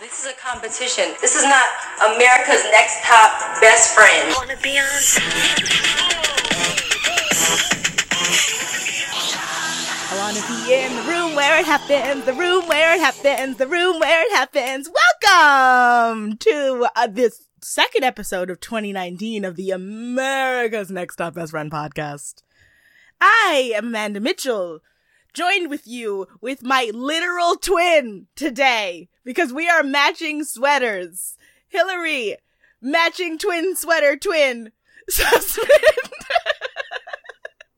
This is a competition. This is not America's next top best friend. Wanna be on? I want to be in the room where it happens, the room where it happens, the room where it happens. Welcome to uh, this second episode of 2019 of the America's Next Top Best Friend podcast. I am Amanda Mitchell, joined with you with my literal twin today because we are matching sweaters. Hillary, matching twin sweater twin. Sussman.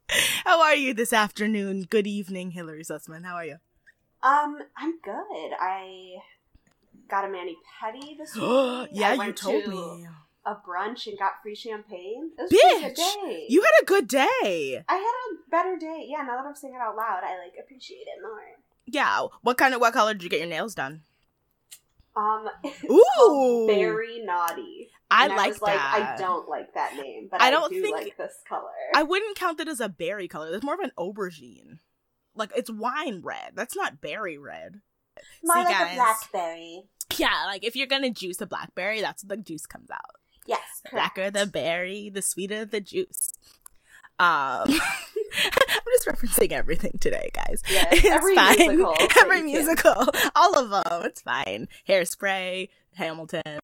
How are you this afternoon? Good evening, Hillary Sussman. How are you? Um, I'm good. I got a mani pedi this morning. yeah, you told to me. A brunch and got free champagne. It was a good Bitch, day. you had a good day. I had a better day. Yeah, now that I'm saying it out loud, I like appreciate it more. Yeah. What kind of what color did you get your nails done? Um, Ooh. very naughty. I And like like, that. I don't like that name, but I I, don't do think- like this color. I wouldn't count it as a berry color. It's more of an aubergine. Like it's wine red. That's not berry red. More See, like guys. a blackberry. Yeah, like if you're gonna juice a blackberry, that's when the juice comes out. Yes, correct. blacker the berry, the sweeter the juice. Um, I'm just referencing everything today, guys. Yeah, it's every fine. musical every you can. musical, all of them. It's fine. Hairspray, Hamilton. I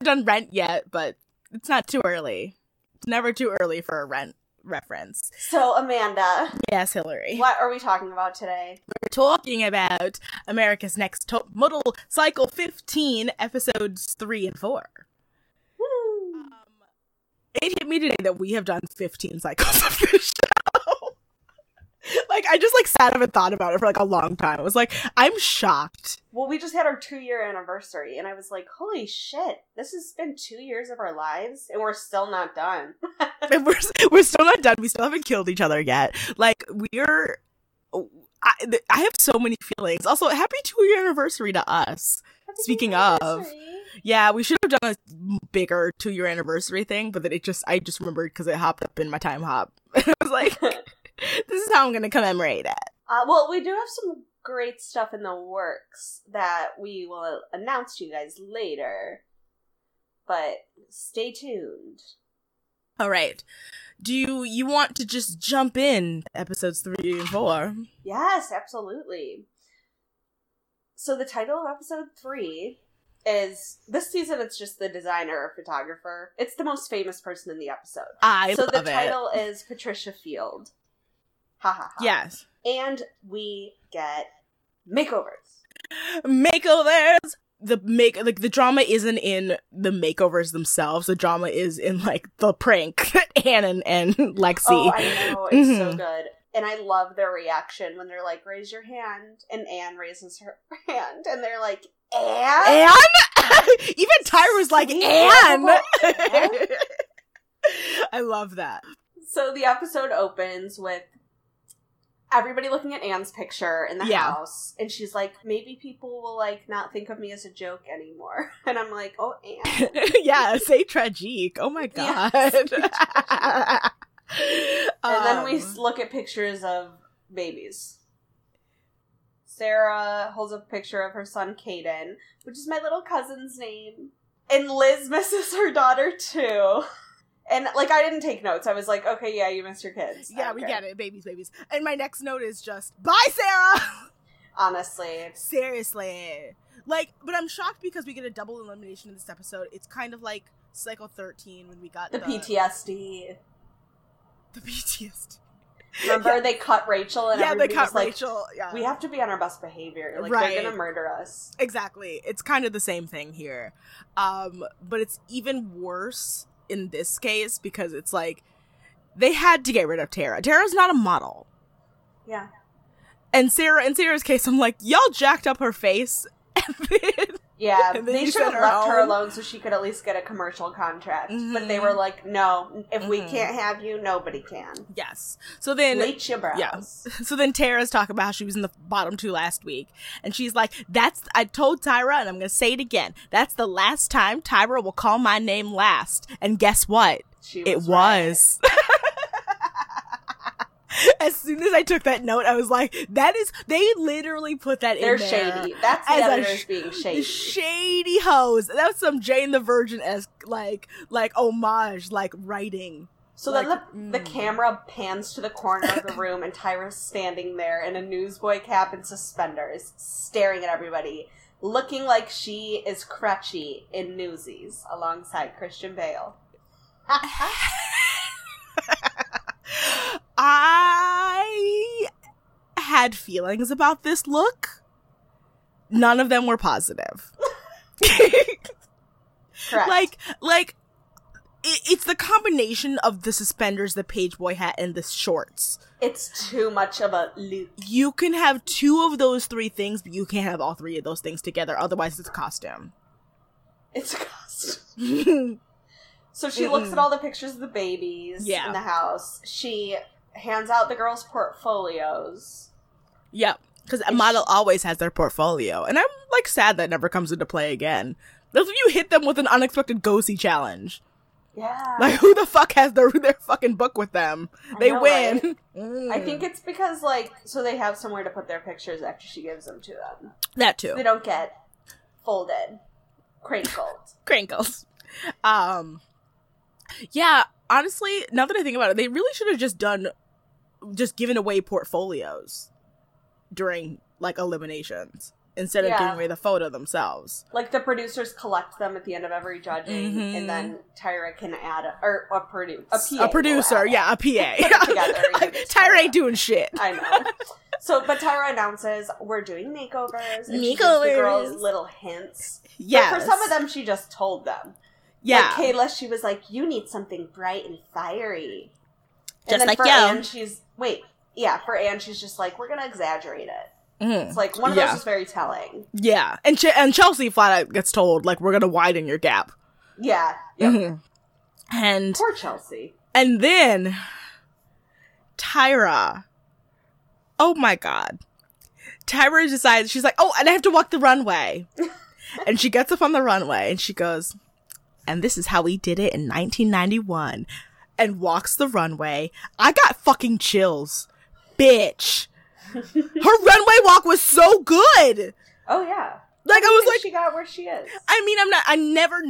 haven't done Rent yet, but it's not too early. It's never too early for a Rent reference. So, Amanda, Yes, Hillary. what are we talking about today? We're talking about America's Next Top Model Cycle 15, episodes 3 and 4. It hit me today that we have done 15 cycles of this show. like, I just like sat up and thought about it for like a long time. I was like, I'm shocked. Well, we just had our two year anniversary, and I was like, holy shit, this has been two years of our lives, and we're still not done. And we're we're still not done. We still haven't killed each other yet. Like we're, I, I have so many feelings. Also, happy two year anniversary to us. Speaking of, Yeah, we should have done a bigger two year anniversary thing, but then it just I just remembered because it hopped up in my Timehop. I was like, this is how I'm gonna commemorate it. Uh, well, we do have some great stuff in the works that we will announce to you guys later, but stay tuned. All right. Do you you want to just jump in episodes three and four? Yes, absolutely. So the title of episode three is this season. It's just the designer or photographer. It's the most famous person in the episode. I so the love it. title is Patricia Field. Ha ha ha. Yes. And we get makeovers. Makeovers. The make like the drama isn't in the makeovers themselves. The drama is in like the prank Anne and, and Lexi. Oh, I know. It's so Mhm. good. And I love their reaction when they're like, raise your hand. And Anne raises her hand. And they're like, Anne? Anne? Even Tyra's like, Anne! Anne. I love that. So the episode opens with everybody looking at Anne's picture in the Yeah. house. And she's like, maybe people will like not think of me as a joke anymore. And I'm like, oh, Anne. yeah, say tragique. Oh my god. And then we Um, look at pictures of babies. Sarah holds up a picture of her son Caden, which is my little cousin's name. And Liz misses her daughter too. And like I didn't take notes. I was like, okay, yeah, you miss your kids. Yeah, we get it. Babies, babies. And my next note is just bye, Sarah. Honestly. Seriously. Like, but I'm shocked because we get a double elimination in this episode. It's kind of like Cycle 13 when we got The the, PTSD. The PTSD. Remember they cut Rachel and yeah, they cut like, Rachel. Yeah. We have to be on our best behavior. Like Right. they're gonna murder us. Exactly. It's kind of the same thing here. Um, but it's even worse in this case because it's like they had to get rid of Tara. Tara's not a model. Yeah. And Sarah in Sarah's case, I'm like, y'all jacked up her face and then Yeah, they should have her left her alone so she could at least get a commercial contract. But they Mhm. were like, no, if we Mhm. can't have you, nobody can. Yes. So then Bleach your brows. Yeah. So then Tara's talking about how she was in the bottom two last week. And she's like, That's, I told Tyra, and I'm going to say it again. That's the last time Tyra will call my name last. And guess what? She it right. was. as soon as I took that note, I was like, "That is." They literally put that They're in there. shady. That's the as a editors sh- being shady. Shady hoes. That was some Jane the Virgin esque like like homage like writing. So Like, then the, the mm. camera pans to the corner of the room, and Tyra's standing there in a newsboy cap and suspenders, staring at everybody, looking like she is crutchy in Newsies alongside Christian Bale. I had feelings about this look. None of them were positive. Like like it, it's the combination of the suspenders, the page boy hat, and the shorts. it's too much of a loop. You can have two of those three things, but you can't have all three of those things together. Otherwise, it's a costume. It's a costume. So she looks Mm-mm. at all the pictures of the babies Yeah. in the house. She hands out the girls' portfolios. yep, because a model always has their portfolio, and I'm like sad that never comes into play again. That's when you hit them with an unexpected go-see challenge. Yeah. Like, who the fuck has their their fucking book with them? I They know, win. right? Mm. I think it's because, like, so they have somewhere to put their pictures after she gives them to them. that too. They don't get folded, crinkled. Crinkles. Um, yeah. Honestly, now that I think about it, they really should have just done, just giving away portfolios during like eliminations instead of giving away the photo themselves. Like the producers collect them at the end of every judging, Mhm. and then Tyra can add a, or a produ a PA a producer, will add it. yeah, a PA. together and give it to Tyra ain't doing shit. I know. So, but Tyra announces we're doing makeovers, and she gives the Makeovers. girls little hints. Yeah, for some of them, she just told them. yeah, Like Kayla, she was like, "You need something bright and fiery." Just and then like you. Anne, she's wait, yeah. For Anne, she's just like, "We're gonna exaggerate it." Mhm. It's like one of Yeah. those is very telling. yeah, and Ch- and Chelsea flat out gets told like we're gonna widen your gap, Yeah. Yep. Mhm. and Poor Chelsea. And then Tyra. Oh my god. Tyra decides she's like, "Oh, and I have to walk the runway." and she gets up on the runway and she goes, "And this is how we did it in 1991." And walks the runway. I got fucking chills. Bitch. Her runway walk was so good. Oh yeah. Like I was like she got where she is. I mean, I'm not. I never.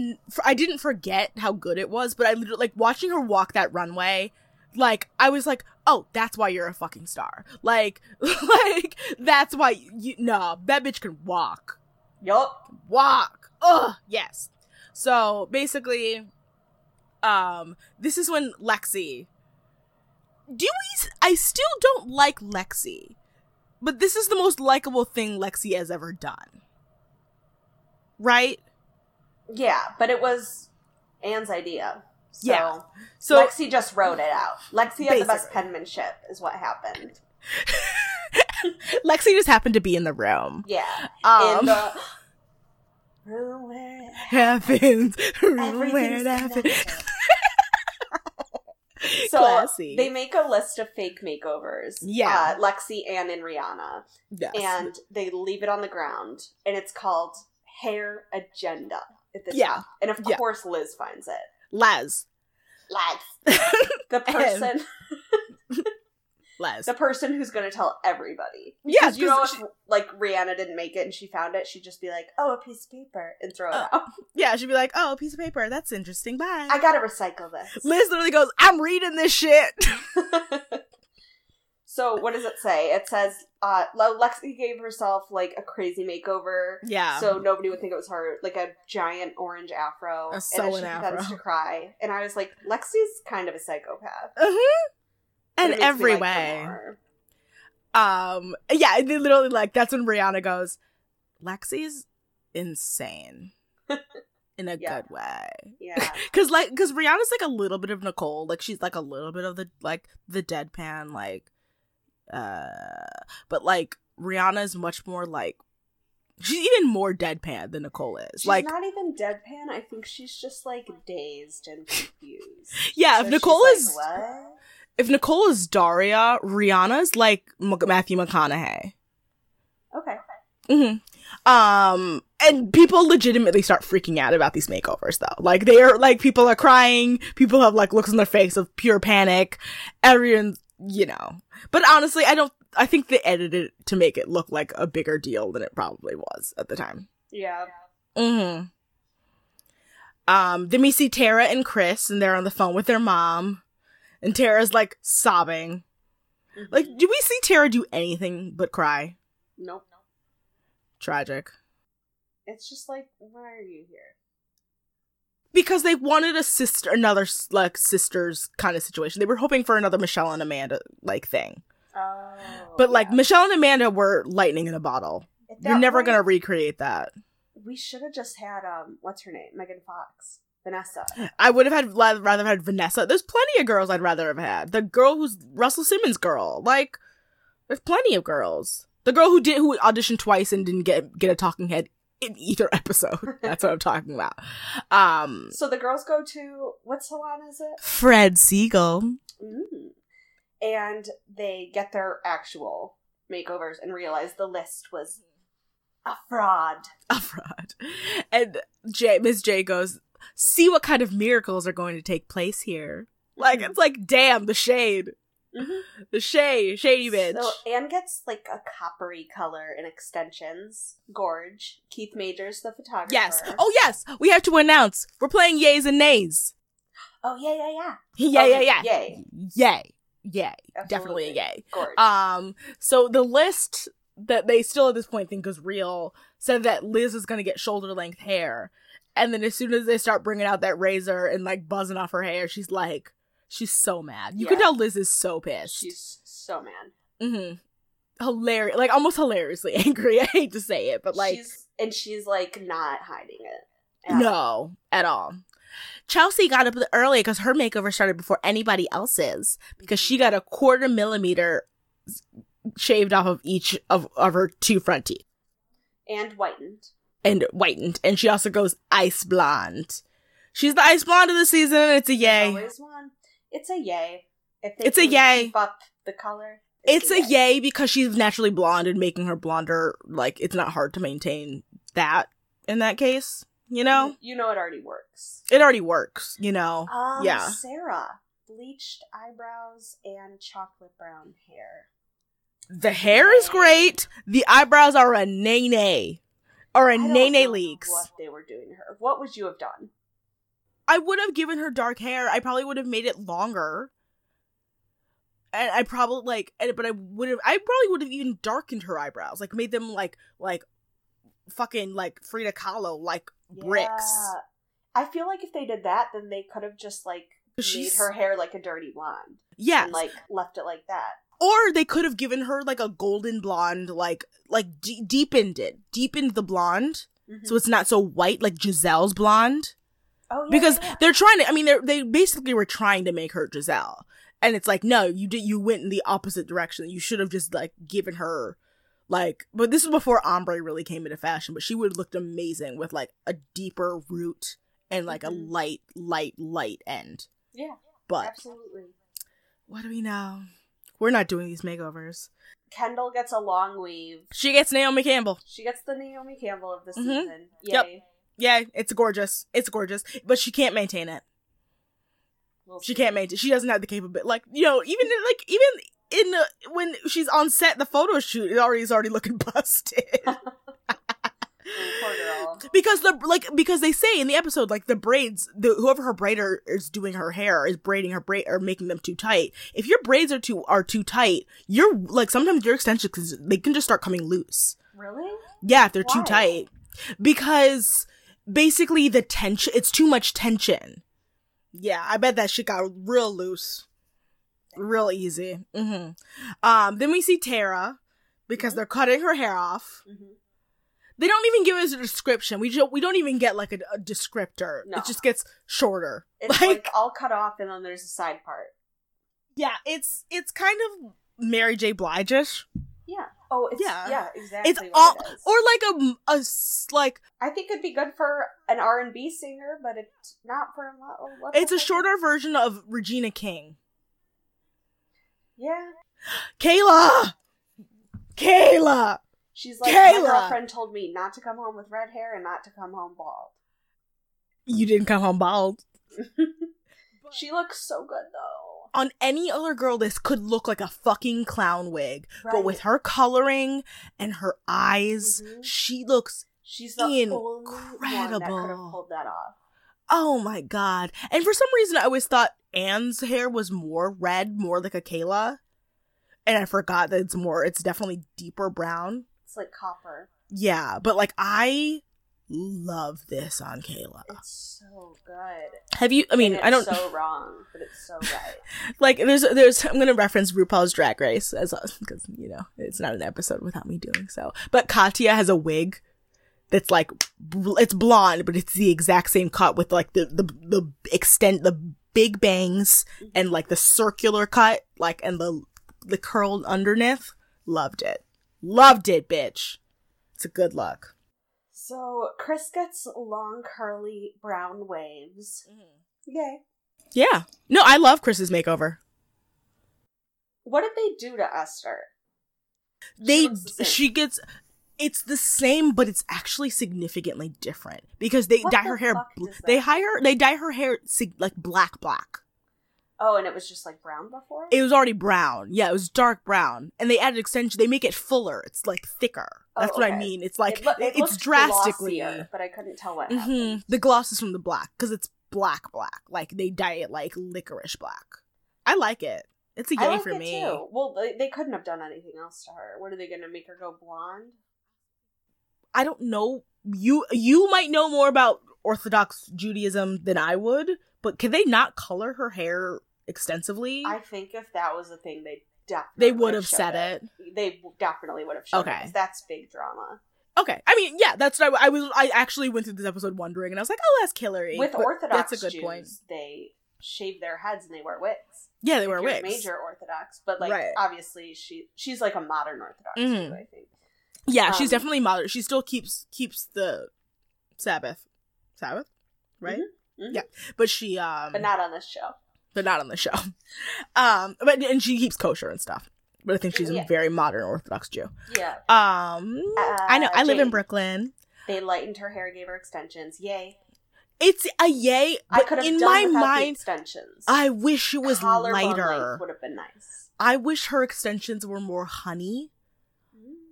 I didn't forget how good it was, but I literally like watching her walk that runway. Like I was like, oh, that's why you're a fucking star. Like, like that's why you. No, that bitch can walk. Yup. Walk. Ugh. Yes. So basically, um, this is when Lexi. Do we? I still don't like Lexi, but this is the most likable thing Lexi has ever done. Right. Yeah, but it was Anne's idea. So Yeah. So Lexi just wrote it out. Lexi had the best penmanship, is what happened. Lexi just happened to be in the room. Yeah. Um, In the room where it happens. Where it happens. So Classy. they make a list of fake makeovers. Yeah. Uh, Lexi, Anne, and Rihanna. Yes. And they leave it on the ground. And it's called Hair Agenda at the Yeah. And of Yeah. course Liz finds it. Les. Lex. The person Les. the person who's gonna tell everybody. Yeah, you know 'cause if like Rihanna didn't make it and she found it, she'd just be like, Oh, a piece of paper and throw it Uh, out. yeah, she'd be like, "Oh, a piece of paper. That's interesting. Bye." I gotta recycle this. Liz literally goes, "I'm reading this shit." so what does it say? It says uh Lexi gave herself like a crazy makeover. yeah. So nobody would think it was her, like a giant orange afro, A and then she afro. to cry. And I was like, Lexi's kind of a psychopath uh-huh. But In it makes me every like way. Um. Yeah. They literally like that's when Rihanna goes, "Lexi's insane." In a Yeah. good way. Yeah, Cause like, cause Rihanna's like a little bit of Nicole, like she's like a little bit of the like the deadpan, like, uh, but like Rihanna's much more like she's even more deadpan than Nicole is. she's like, not even deadpan. I think she's just like dazed and confused. yeah, So if Nicole is what? If Nicole is Daria, Rihanna's like M- Matthew McConaughey. Okay. hmm Um, and people legitimately start freaking out about these makeovers, though. Like they are like people are crying. People have like looks on their face of pure panic. Everyone, you know. But honestly, I don't. I think they edited it to make it look like a bigger deal than it probably was at the time. Yeah. Mm-hmm. Um, then we see Tara and Chris, and they're on the phone with their mom, and Tara's like sobbing. Like, Mhm. do we see Tara do anything but cry? nope. Nope. Tragic. It's just like, why are you here? Because they wanted a sister, another like sisters kind of situation. They were hoping for another Michelle and Amanda like thing, Oh. but like yeah. Michelle and Amanda were lightning in a bottle. You're never point, gonna recreate that. We should have just had um, what's her name, Megan Fox, Vanessa. I would have had rather had Vanessa. There's plenty of girls I'd rather have had. The girl who's Russell Simmons' girl. Like, there's plenty of girls. The girl who did who auditioned twice and didn't get get a talking head in either episode. That's what I'm talking about. Um, So the girls go to what salon is it? Fred Siegel. Mm. And they get their actual makeovers and realize the list was a fraud. a fraud. And J Miss J goes, see what kind of miracles are going to take place here. Like it's like, damn, the shade. Mhm. The shade, shady bitch. So Anne gets like a coppery color in extensions. Gorge. Keith Majors, the photographer. yes. Oh yes, we have to announce we're playing yays and nays. Oh yeah, yeah, yeah. Yeah, Oh, yeah, yeah. Yay. Yay. Yay. Definitely a yay. Gorge. Um, so the list that they still at this point think is real said that Liz is gonna get shoulder length hair. And then as soon as they start bringing out that razor and like buzzing off her hair, she's like, she's so mad. You can tell Liz is so pissed. She's so mad. mm-hmm. hilarious, like almost hilariously angry. I hate to say it, but like, she's and she's like not hiding it. at all. no, at all. Chelsea got up early because her makeover started before anybody else's because she got a quarter millimeter shaved off of each of, of her two front teeth and whitened. And whitened. And she also goes ice blonde. She's the ice blonde of the season, it's a yay. Always one. It's a yay. It's a yay. Keep up the color. It's a yay because she's naturally blonde and making her blonder, like, it's not hard to maintain that in that case, you know? You know it already works. It already works, you know? Um, Yeah. Sarah bleached eyebrows and chocolate brown hair. The hair is great. The eyebrows are a nay nay Or a I don't nay know leaks. What they were doing to her. What would you have done? I would have given her dark hair. I probably would have made it longer. And I probably like, and- but I would have, I probably would have even darkened her eyebrows, like made them like, like, fucking like Frida Kahlo, like bricks. I feel like if they did that, then they could have just like made her hair like a dirty blonde. Yes, And like left it like that. Or they could have given her like a golden blonde, like, like de- deepened it, deepened the blonde, so it's not so white like Gisele's blonde. oh, yeah, because yeah, they're trying to. I mean, they they basically were trying to make her Gisele, and it's like, no, you did. You went in the opposite direction. You should have just like given her, like. But this was before ombre really came into fashion. But she would have looked amazing with like a deeper root and like Mhm. a light, light, light end. yeah, But absolutely. what do we know? We're not doing these makeovers. Kendall gets a long weave. She gets Naomi Campbell. She gets the Naomi Campbell of the Mhm. season. Yep. Yay. Yeah, it's gorgeous. It's gorgeous, but she can't maintain it. We'll She can't maintain. She doesn't have the capability. Like you know, even like even in the when she's on set, the photo shoot, it already is already looking busted. Because the like because they say in the episode like the braids, the whoever her braider is doing her hair is braiding her braid or making them too tight. If your braids are too are too tight, you're like sometimes your extensions they can just start coming loose. Really? Yeah, if they're too tight. Because basically the tension it's too much tension. Yeah, I bet that shit got real loose. Real easy. hmm Um then we see Tara because Mhm. they're cutting her hair off. hmm They don't even give us a description. We just, we don't even get like a, a descriptor. No. It just gets shorter. It's like, all cut off, and then there's a side part. yeah, it's it's kind of Mary J. Blige-ish. Yeah. Oh, it's Yeah. yeah, exactly. It's all it or like a, a like I think it'd be good for an R and B singer, but it's not for a it's a shorter version of Regina King. Yeah. Kayla, Kayla. She's like Kayla! my girlfriend told me not to come home with red hair and not to come home bald. You didn't come home bald. She looks so good though. on any other girl, this could look like a fucking clown wig. But with her coloring and her eyes, Mhm. she looks She's the only one that incredible. that off. oh my god. And for some reason I always thought Anne's hair was more red, more like a Kayla. And I forgot that it's more it's definitely deeper brown. It's like copper. Yeah, but like I love this on Kayla. It's so good. Have you I mean, I don't so wrong, but it's so right. like there's there's I'm gonna reference RuPaul's Drag Race as because you know it's not an episode without me doing so. But Katya has a wig that's like it's blonde, but it's the exact same cut with like the the the extent the big bangs and mm-hmm. like the circular cut like and the the curled underneath. Loved it, loved it, bitch. It's a good look. So Chris gets long curly brown waves. Mm-hmm. Yay. Yeah, no, I love Chris's makeover. What did they do to Esther? they looks the she gets it's the same but it's actually significantly different because they What dye the her hair bl- they hire they dye her hair sig- like black black Oh, and it was just like brown before? it was already brown yeah it was dark brown and they added extension they make it fuller it's like thicker Oh, that's what i mean it's like it, loo- it it's drastically glossier, but I couldn't tell what hmm happened. the gloss is from the black because it's black black like they dye it like licorice black i like it it's a yay like for me too. Well, they, they couldn't have done anything else to her. What are they going to make her go blonde? I don't know. You you might know more about Orthodox Judaism than I would, but can they not color her hair extensively? I think if that was a thing, they definitely they would have said it. They definitely would have shown Okay. it. That's big drama. Okay, I mean, yeah, that's what I, I was. I actually went through this episode wondering, and I was like, oh, that's Killary. With But Orthodox that's a good Jews, point. they shave their heads and they wear wigs. Yeah, they wear wigs. Major Orthodox, but like Right. obviously she she's like a modern Orthodox Mhm. Jew, I think. Yeah, she's Um, definitely modern. She still keeps keeps the Sabbath, Sabbath, right? Mhm. Yeah, but she um, But not on this show. But not on the show. Um, but and she keeps kosher and stuff. But I think she's Yeah. a very modern Orthodox Jew. Yeah. Um, I know. Uh, I live in Brooklyn. They lightened her hair, gave her extensions. Yay. It's a yay, I could have in done my mind, extensions. I wish it was Collarbone lighter. would have been nice. I wish her extensions were more honey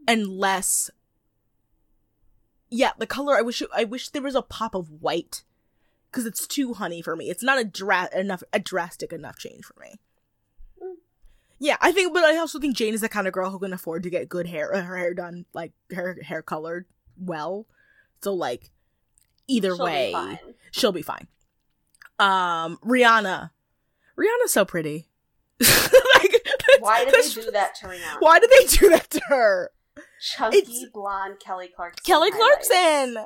and less. Yeah, the color. I wish. It, I wish there was a pop of white, because it's too honey for me. It's not a dra- enough a drastic enough change for me. Mm. Yeah, I think, but I also think Jane is the kind of girl who can afford to get good hair, uh, her hair done, like her hair colored well. So like, either She'll be way, fine. she'll be fine. Um, Rihanna, Rihanna's so pretty. like, Why did they do that to Rihanna? Why did they do that to her? Chunky It's- blonde Kelly Clarkson. Kelly. Clarkson.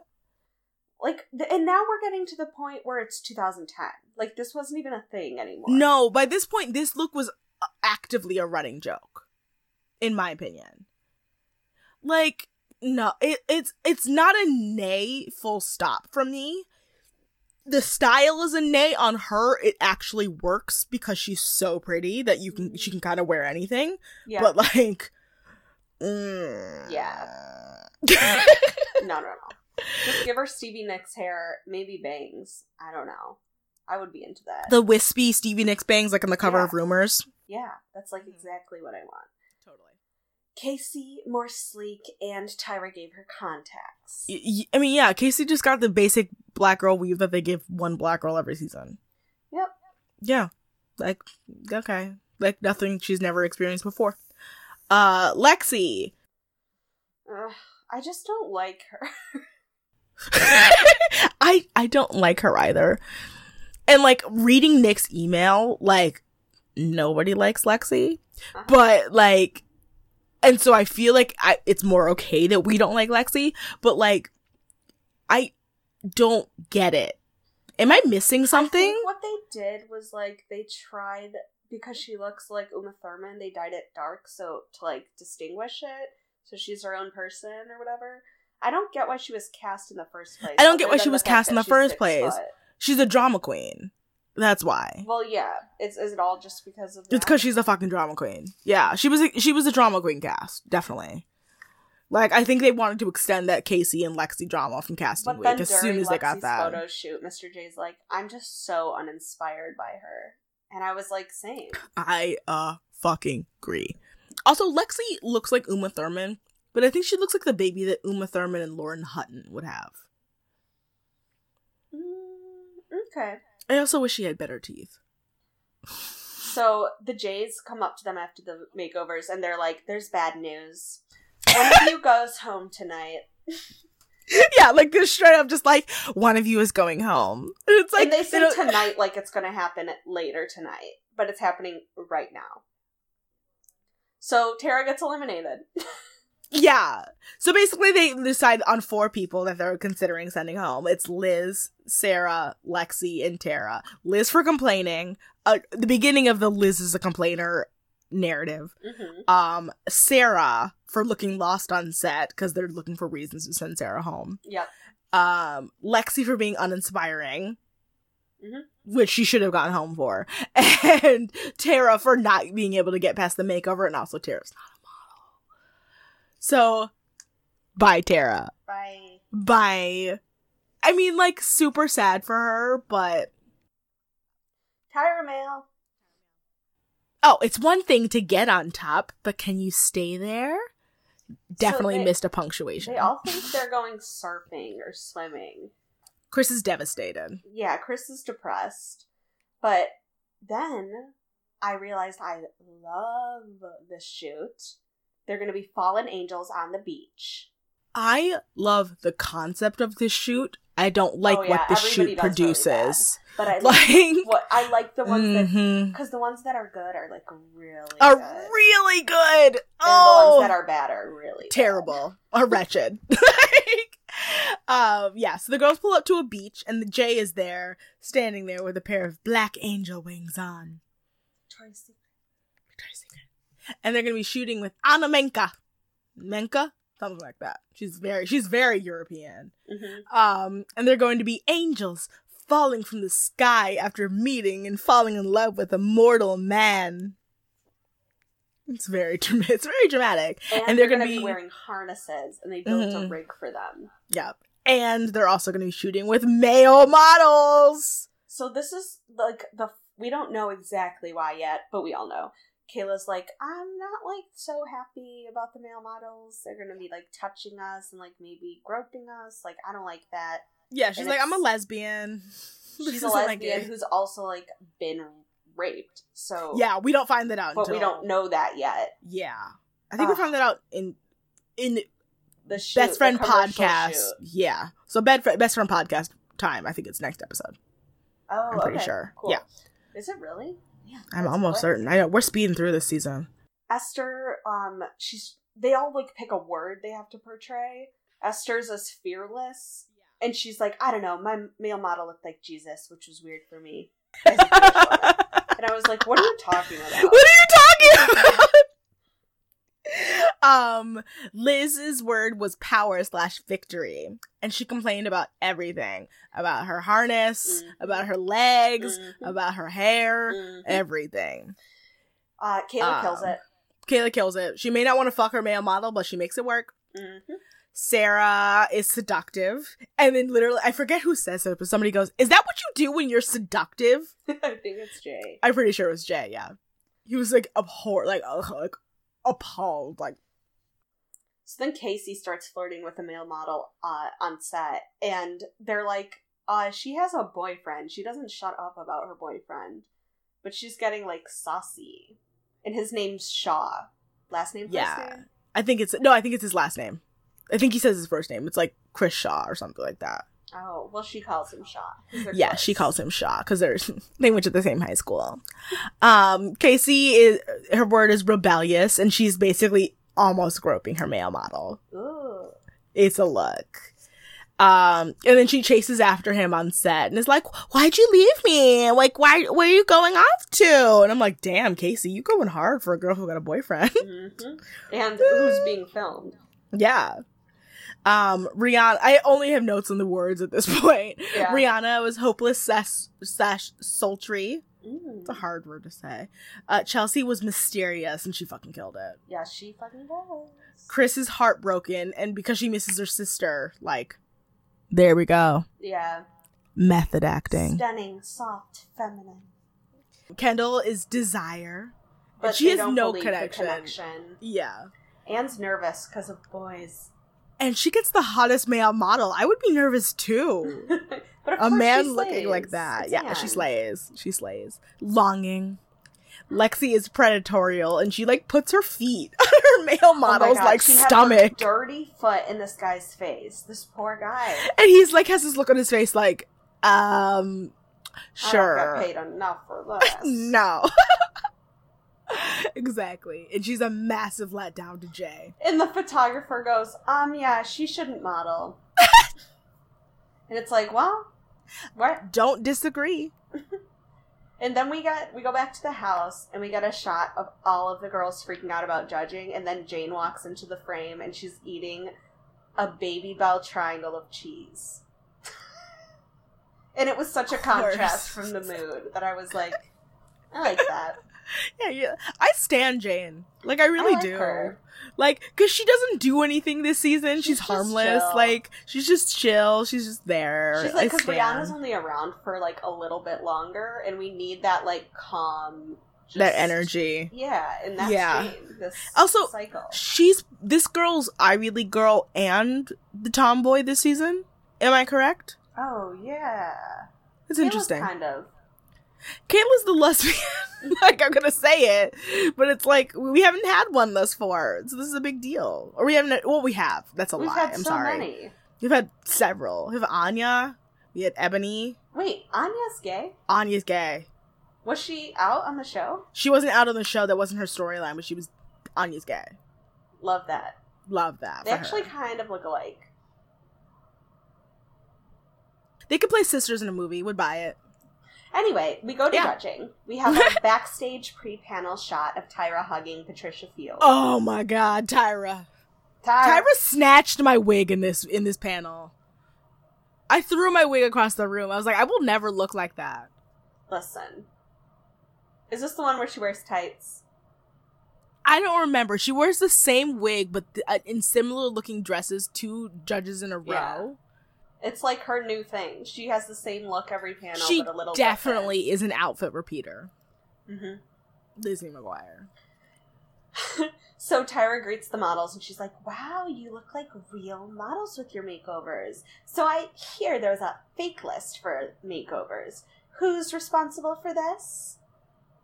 Like, th- and now we're getting to the point where it's 2010. Like, this wasn't even a thing anymore. No, by this point, this look was uh, actively a running joke, in my opinion. Like, no, it, it's it's not a nay. Full stop from me. The style is a nay on her. It actually works because she's so pretty that you can she can kind of wear anything. Yeah. But like, mm. Yeah. no, no, no. Just give her Stevie Nicks hair, maybe bangs. I don't know. I would be into that. the wispy Stevie Nicks bangs like on the cover Yeah. of Rumours. yeah, that's like exactly what I want. Totally. Casey, more sleek, and Tyra gave her contacts. Y- y- I mean, yeah, Casey just got the basic black girl weave that they give one black girl every season. Yep. Yeah. Like, okay. Like nothing she's never experienced before. Uh, Lexi. Ugh, I just don't like her. I I don't like her either. And like reading Nick's email, like nobody likes Lexi, Uh-huh. but like, and so I feel like I, it's more okay that we don't like Lexi, but like, I don't get it. Am I missing I something? think what they did was like they tried because she looks like Uma Thurman. They dyed it dark so to like distinguish it, so she's her own person or whatever. I don't get why she was cast in the first place. I don't get why she was cast in the first place. foot. She's a drama queen. That's why. Well, yeah. It's is it all just because of? It's because she's a fucking drama queen. Yeah, she was a, she was a drama queen cast, definitely. Like I think they wanted to extend that Casey and Lexi drama from casting week as soon as they got that. photo shoot, Mr. Jay's like, I'm just so uninspired by her. And I was like, same. I uh fucking agree. Also, Lexi looks like Uma Thurman, but I think she looks like the baby that Uma Thurman and Lauren Hutton would have. Mm, okay. I also wish she had better teeth. So the Jays come up to them after the makeovers and they're like, there's bad news. One of you goes home tonight. yeah, like this straight up, just like one of you is going home. It's like and they say don't- tonight like it's going to happen later tonight, but it's happening right now. So Tara gets eliminated. Yeah. So basically, they decide on four people that they're considering sending home. It's Liz, Sarah, Lexi, and Tara. Liz for complaining. Uh, the beginning of the Liz is a complainer narrative. hmm Um, Sarah for looking lost on set because they're looking for reasons to send Sarah home. Yeah. Um, Lexi for being uninspiring. Mhm. Which she should have gotten home for, and Tara for not being able to get past the makeover, and also Tara's not. So, bye, Tara. Bye. Bye. I mean, like, super sad for her, but Tyra Mail. oh, it's one thing to get on top, but can you stay there? Definitely they- missed a punctuation. They all think they're going surfing or swimming. Chris is devastated. Yeah, Chris is depressed. But then I realized I love this shoot. They're going to be fallen angels on the beach. I love the concept of this shoot. I don't like Oh, yeah, what the everybody shoot does really produces. But I like like, what I like the ones that mhm. because the ones that are good are like really are good. really good. and the Oh, ones that are bad are really bad. terrible or wretched. like, um, yeah. So the girls pull up to a beach, and the Jay is there, standing there with a pair of black angel wings on. Victoria's Secret. And they're gonna be shooting with Anna Menka. Menka? Something like that. She's very she's very European. Mhm. Um, and they're going to be angels falling from the sky after meeting and falling in love with a mortal man. It's very it's very dramatic. And, And they're, they're going gonna be... be- wearing harnesses, and they built a Mhm. rig for them. Yep. And they're also going to be shooting with male models. So this is like the we don't know exactly why yet, but we all know. Kayla's like, I'm not like so happy about the male models. They're gonna be like touching us and like maybe groping us. Like I don't like that. Yeah, she's And like, I'm a lesbian. She's a lesbian gay." who's also like been raped. So Yeah, we don't find that out but until we don't know that yet. Yeah. I think we ah. found that out in in The shoot, best friend the podcast. shoot. Yeah. So bed fr- best friend podcast time. I think it's next episode. Oh, I'm pretty okay, sure. Cool. Yeah. Is it really? Yeah. I'm almost quick. certain. I know we're speeding through this season. Esther, um, she's they all like pick a word they have to portray. Esther's as fearless, and she's like, I don't know, my male model looked like Jesus, which was weird for me. as a Jewish woman. and I was like, what are you talking about? What are you talking about? Um, Liz's word was power slash victory, and she complained about everything about her harness, Mhm. about her legs, Mhm. about her hair, Mhm. everything. Uh, Kayla kills Um, it. Kayla kills it. She may not want to fuck her male model, but she makes it work. Mhm. Sarah is seductive, and then literally, I forget who says it, but somebody goes, "Is that what you do when you're seductive?" I think it's Jay. I'm pretty sure it was Jay. Yeah, he was like abhor, like ugh, like appalled, like So then Casey starts flirting with a male model uh, on set, and they're like, uh, she has a boyfriend. She doesn't shut up about her boyfriend, but she's getting like saucy. And his name's Shaw. Last name, Yeah. name? I think it's no, I think it's his last name. I think he says his first name. It's like Chris Shaw or something like that. Oh, well, she calls him Shaw. Yeah, close. she calls him Shaw because they're they went to the same high school. Um, Casey is her word is rebellious, and she's basically almost groping her male model. Ooh. It's a look. Um, and then she chases after him on set and is like, "Why'd you leave me? Like, why? Where are you going off to?" And I'm like, "Damn, Casey, you going hard for a girl who got a boyfriend." hmm And who's being filmed? yeah. Um, Rihanna. I only have notes on the words at this point. Yeah. Rihanna was hopeless slash, slash sultry. Mm. It's a hard word to say. Uh, Chelsea was mysterious and she fucking killed it. Yeah, she fucking does. Chris is heartbroken and because she misses her sister, like, there we go. Yeah. Method acting. Stunning, soft, feminine. Kendall is Desire. But she has no connection. connection. Yeah. Anne's nervous because of boys. And she gets the hottest male model. I would be nervous too. but A man looking like that. It's yeah, she slays. She slays. Longing. Lexi is predatorial and she like puts her feet on her male Oh model's God, like she stomach. dirty foot in this guy's face. This poor guy. And he's like has this look on his face like, um sure. don't paid enough for this. No. exactly. And she's a massive letdown to Jay. And the photographer goes, um, yeah, she shouldn't model. and it's like, well, what? Don't disagree. And then we get we go back to the house and we get a shot of all of the girls freaking out about judging, and then Jane walks into the frame and she's eating a baby bell triangle of cheese. and it was such a contrast from the mood that I was like, I like that. Yeah, yeah. I stand Jane. Like I really I like do. her. Like, cause she doesn't do anything this season. She's, She's harmless. chill. Like, she's just chill. She's just there. She's like, because stan. Rihanna's only around for like a little bit longer, and we need that like calm, just- that energy. Yeah, and that's Yeah. Jane, this Also, cycle. She's this girl's Ivy League girl and the tomboy this season. Am I correct? Oh yeah, It's Kayla's interesting. Kind of. Kayla's the lesbian. like I'm gonna say it, but it's like we haven't had one thus far, so this is a big deal. Or we haven't. Well, we have. That's a We've lie. I'm so sorry. many. We've had several. We have Anya. We had Ebony. Wait, Anya's gay. Anya's gay. Was she out on the show? She wasn't out on the show. That wasn't her storyline, but she was Anya's gay. Love that. Love that. They actually her. kind of look alike. they could play sisters in a movie. Would buy it. Anyway, we go to Yeah. judging. We have a backstage pre-panel shot of Tyra hugging Patricia Field. Oh my god, Tyra. Tyra, Tyra snatched my wig in this in this panel. I threw my wig across the room. I was like, I will never look like that. listen. Is this the one where she wears tights? I don't remember. She wears the same wig, but th- uh, in similar looking dresses, two judges in a Yeah. It's like her new thing. She has the same look every panel, she but a little definitely is an outfit repeater. hmm Lizzie McGuire. So Tyra greets the models and she's like, Wow, you look like real models with your makeovers. So I hear there's a fake list for makeovers. Who's responsible for this?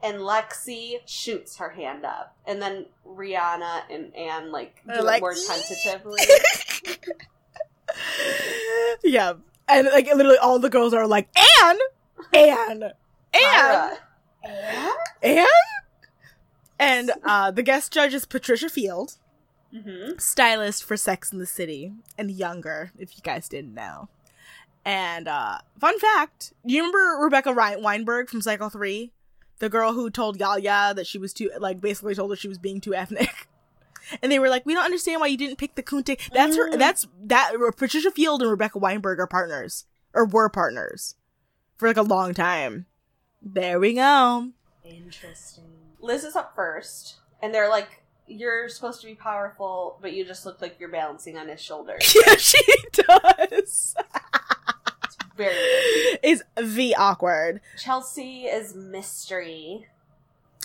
And Lexi shoots her hand up. And then Rihanna and Anne like do They're it more tentatively. yeah, and like literally all the girls are like, Anne, Anne, Anne, Anne? Anne. And uh, the guest judge is Patricia Field, Mm-hmm. stylist for Sex in the City and Younger, if you guys didn't know. And uh, fun fact: you remember Rebecca Weinberg from Cycle Three, the girl who told Yaya that she was too, like, basically told her she was being too ethnic. And they were like, "We don't understand why you didn't pick the kente." That's her. Mm. That's that. Patricia Field and Rebecca Weinberg are partners, or were partners, for like a long time. There we go. Interesting. Liz is up first, and they're like, You're supposed to be powerful, but you just look like you're balancing on his shoulders. Yeah, she does. It's very weird. Is the awkward. Chelsea is mystery.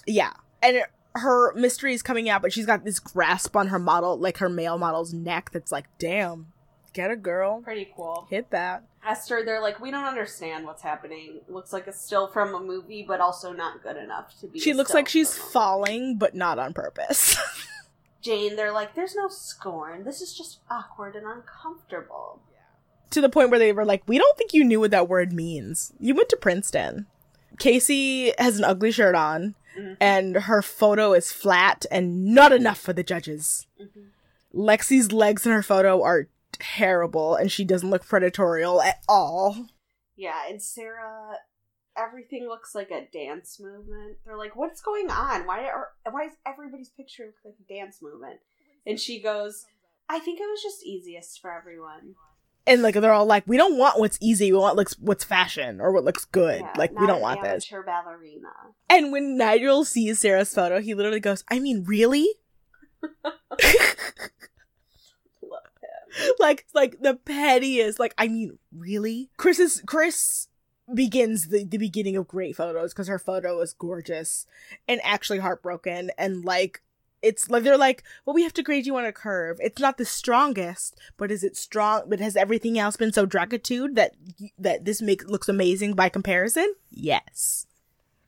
Yeah. And her mystery is coming out, but she's got this grasp on her model, like her male model's neck that's like, damn, get a girl. Pretty cool. Hit that. Esther, they're like, we don't understand what's happening. Looks like a still from a movie, but also not good enough to be. She looks like she's from a movie. falling, but not on purpose. Jane, they're like, there's no scorn. This is just awkward and uncomfortable. Yeah. to the point where they were like, we don't think you knew what that word means. You went to Princeton. Casey has an ugly shirt on, Mhm. and her photo is flat and not enough for the judges. Mhm. Lexi's legs in her photo are terrible, and she doesn't look predatorial at all. Yeah, and Sarah, everything looks like a dance movement. They're like, "What's going on? Why are why is everybody's picture look like a dance movement?" And she goes, "I think it was just easiest for everyone." And like they're all like, we don't want what's easy. We want looks what's fashion or what looks good. Yeah, like we don't want this. ballerina. And when Nigel sees Sarah's photo, he literally goes, "I mean, really?" Love him. like like the pettiest like i mean really chris is chris begins the, the beginning of great photos because her photo is gorgeous and actually heartbroken and like it's like they're like well we have to grade you on a curve. It's not the strongest but is it strong but has everything else been so dragitude that that this makes looks amazing by comparison? Yes.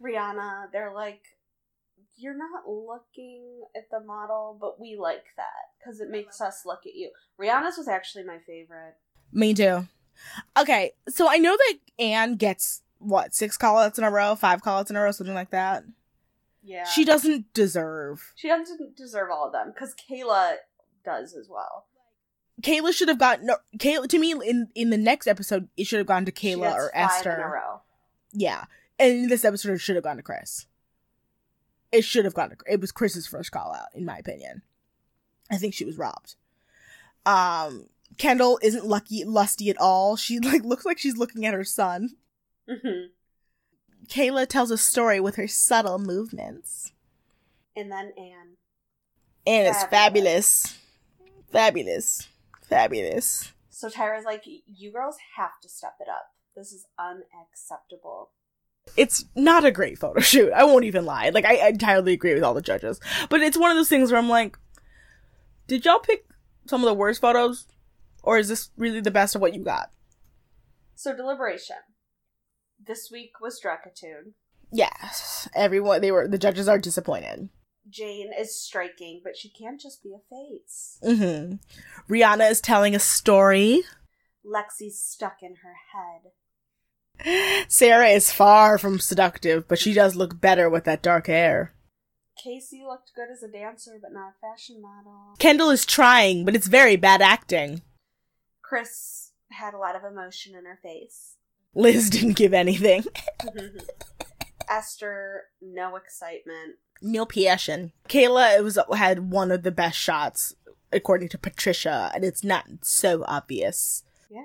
Rihanna, they're like, you're not looking at the model, but we like that because it makes us look at you. Rihanna's was actually my favorite. me too. Okay so i know that anne gets what six call-outs in a row five call-outs in a row something like that Yeah. she doesn't deserve She doesn't deserve all of them because Kayla does as well. Kayla should have gotten no Kayla to me in in the next episode it should have gone to Kayla or five Esther. in a row. Yeah. And in this episode it should have gone to Chris. It should have gone to it was Chris's first call out, in my opinion. I think she was robbed. Um Kendall isn't lucky lusty at all. She like looks like she's looking at her son. hmm Kayla tells a story with her subtle movements. And then Anne. Anne it's Fabulous. fabulous. Fabulous. Fabulous. So Tyra's like, you girls have to step it up. This is unacceptable. it's not a great photo shoot. I won't even lie. Like I, I entirely agree with all the judges, but it's one of those things where I'm like, did y'all pick some of the worst photos, or is this really the best of what you got? So deliberation. This week was Drakatoon. Yes, everyone they were the judges are disappointed. Jane is striking, but she can't just be a face. hmm Rihanna is telling a story. Lexi's stuck in her head. Sarah is far from seductive, but she does look better with that dark hair. Casey looked good as a dancer, but not a fashion model. Kendall is trying, but it's very bad acting. Chris had a lot of emotion in her face. Liz didn't give anything. Esther, no excitement. Neil Pearson. Kayla it was had one of the best shots according to Patricia, and it's not so obvious. Yeah.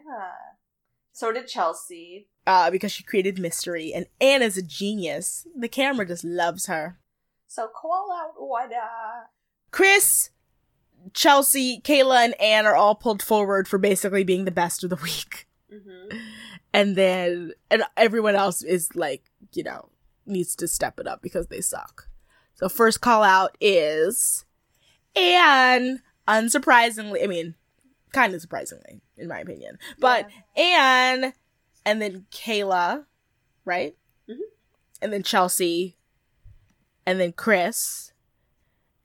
So did Chelsea. Uh, because she created mystery, and Anna's a genius. The camera just loves her. So call out order. Chris, Chelsea, Kayla, and Anne are all pulled forward for basically being the best of the week. hmm And then, and everyone else is like, you know, needs to step it up because they suck. So first call out is Anne. Unsurprisingly, I mean, kind of surprisingly, in my opinion. But Anne, and then Kayla, right? Mhm. And then Chelsea, and then Chris,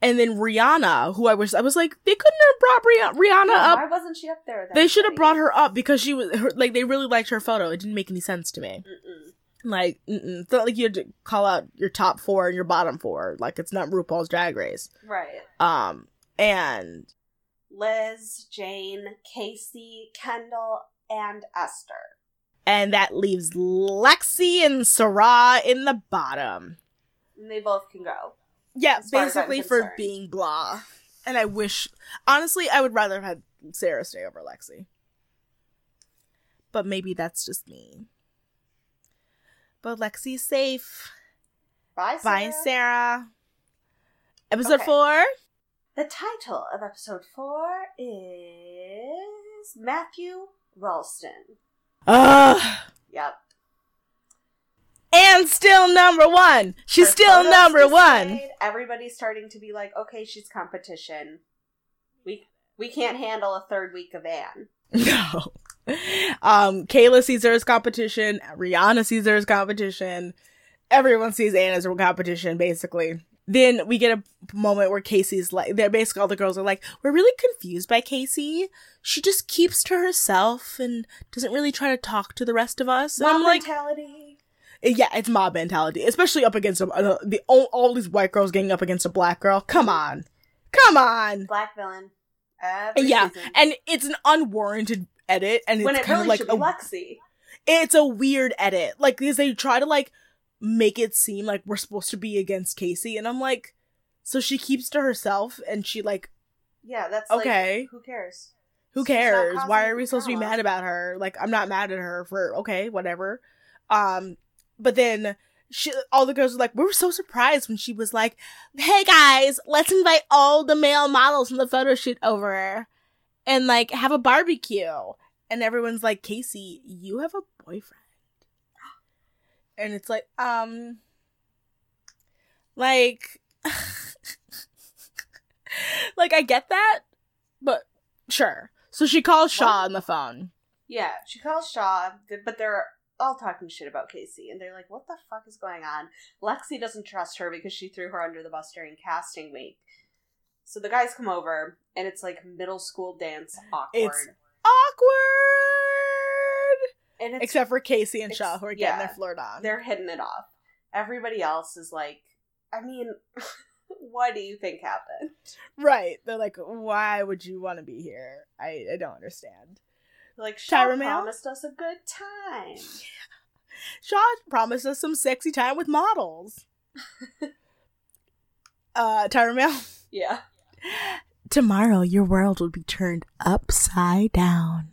and then Rihanna, who I was, I was like, they couldn't have brought Rih- Rihanna Yeah, up why wasn't she up there? they should have brought her up because she was her, like they really liked her photo. It didn't make any sense to me. Mm-mm. Like, mm-mm. it's not like you had to call out your top four and your bottom four. Like, it's not RuPaul's Drag Race. Right. Um, and Liz, Jane, Casey, Kendall, and Esther. and that leaves Lexi and Sarah in the bottom. And they both can go. Yeah, As far as I'm basically for concerned. being blah. And I wish, honestly, I would rather have had Sarah stay over Lexi. But maybe that's just me. But Lexi's safe. Bye, Sarah. Bye, Sarah. Episode Okay. four. The title of episode four is Matthew Rolston. Ugh. Yep. And still number one. She's Her still number one. Everybody's starting to be like, okay, she's competition. We we can't handle a third week of Anne. No. Um, Kayla sees her as competition. Rihanna sees her as competition. Everyone sees Anna as a competition, basically. Then we get a moment where Casey's like, they're basically all the girls are like, we're really confused by Casey. She just keeps to herself and doesn't really try to talk to the rest of us. Mom I'm like, mentality. Yeah, it's mob mentality, especially up against a, uh, the all, all these white girls getting up against a black girl. Come on, come on. Black villain. Yeah, season. and it's an unwarranted edit, and when it's it kind really of like a Lexi. it's a weird edit. Like because they try to like make it seem like we're supposed to be against Casey, and I'm like, so she keeps to herself, and she like, Yeah, that's Okay. Like, who cares? who cares? Why are we supposed to be mad about her? Like I'm not mad at her for okay, whatever. Um, but then she, all the girls were like, we were so surprised when she was like, hey guys, let's invite all the male models from the photo shoot over, and like have a barbecue. And everyone's like, Casey, you have a boyfriend. and it's like, um, like, like I get that, but sure. So she calls Shaw What? on the phone. Yeah, she calls Shaw, but they're all talking shit about Casey, and they're like, "What the fuck is going on?" Lexi doesn't trust her because she threw her under the bus during casting week. So the guys come over, and it's like middle school dance awkward, It's Awkward. and it's Except for Casey and Shaw, who are getting yeah. their flirt on. they're hitting it off. Everybody else is like, I mean, what do you think happened? right. They're like, why would you want to be here? I, I don't understand. Like, Shaw Tyra Mail? promised us a good time. Shaw promised us some sexy time with models. uh, Tyra Mail. Yeah. Tomorrow, your world will be turned upside down.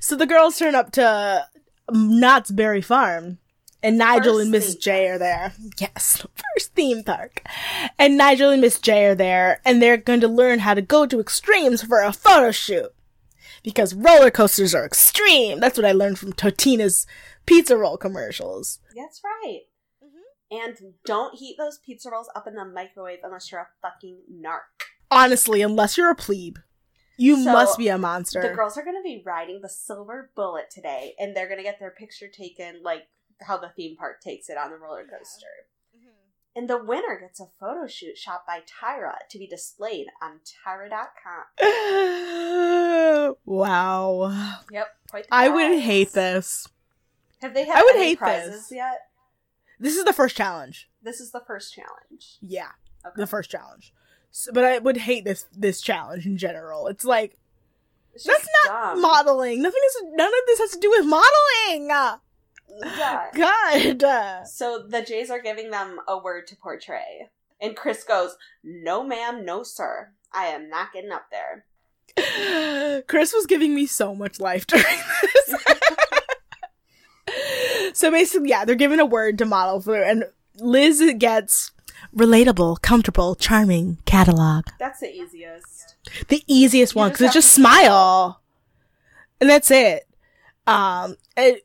So the girls turn up to Knott's Berry Farm, and Nigel First and Miss theme J are there. Yes, first theme park. And Nigel and Miss J are there, and they're going to learn how to go to extremes for a photo shoot. Because roller coasters are extreme. That's what I learned from Totino's pizza roll commercials. That's right. Mm-hmm. And don't heat those pizza rolls up in the microwave unless you're a fucking narc. Honestly, unless you're a plebe, you So, must be a monster. The girls are going to be riding the silver bullet today, and they're going to get their picture taken like how the theme park takes it on the roller coaster. And the winner gets a photo shoot shot by Tyra to be displayed on Tyra.com. wow. Yep, quite the I would hate this. Have they had I would any hate prizes this. yet? This is the first challenge. This is the first challenge. Yeah, Okay. the first challenge. So, but I would hate this this challenge in general. It's like It's that's not dumb. modeling. Nothing is. None of this has to do with modeling. Yeah. God. So the Jays are giving them a word to portray. And Chris goes, No, ma'am, no, sir. I am not getting up there. Chris was giving me so much life during this. so basically, yeah, they're given a word to model for, and Liz gets relatable, comfortable, charming catalog. That's the easiest. The easiest You one because it's just smile, and that's it. Um,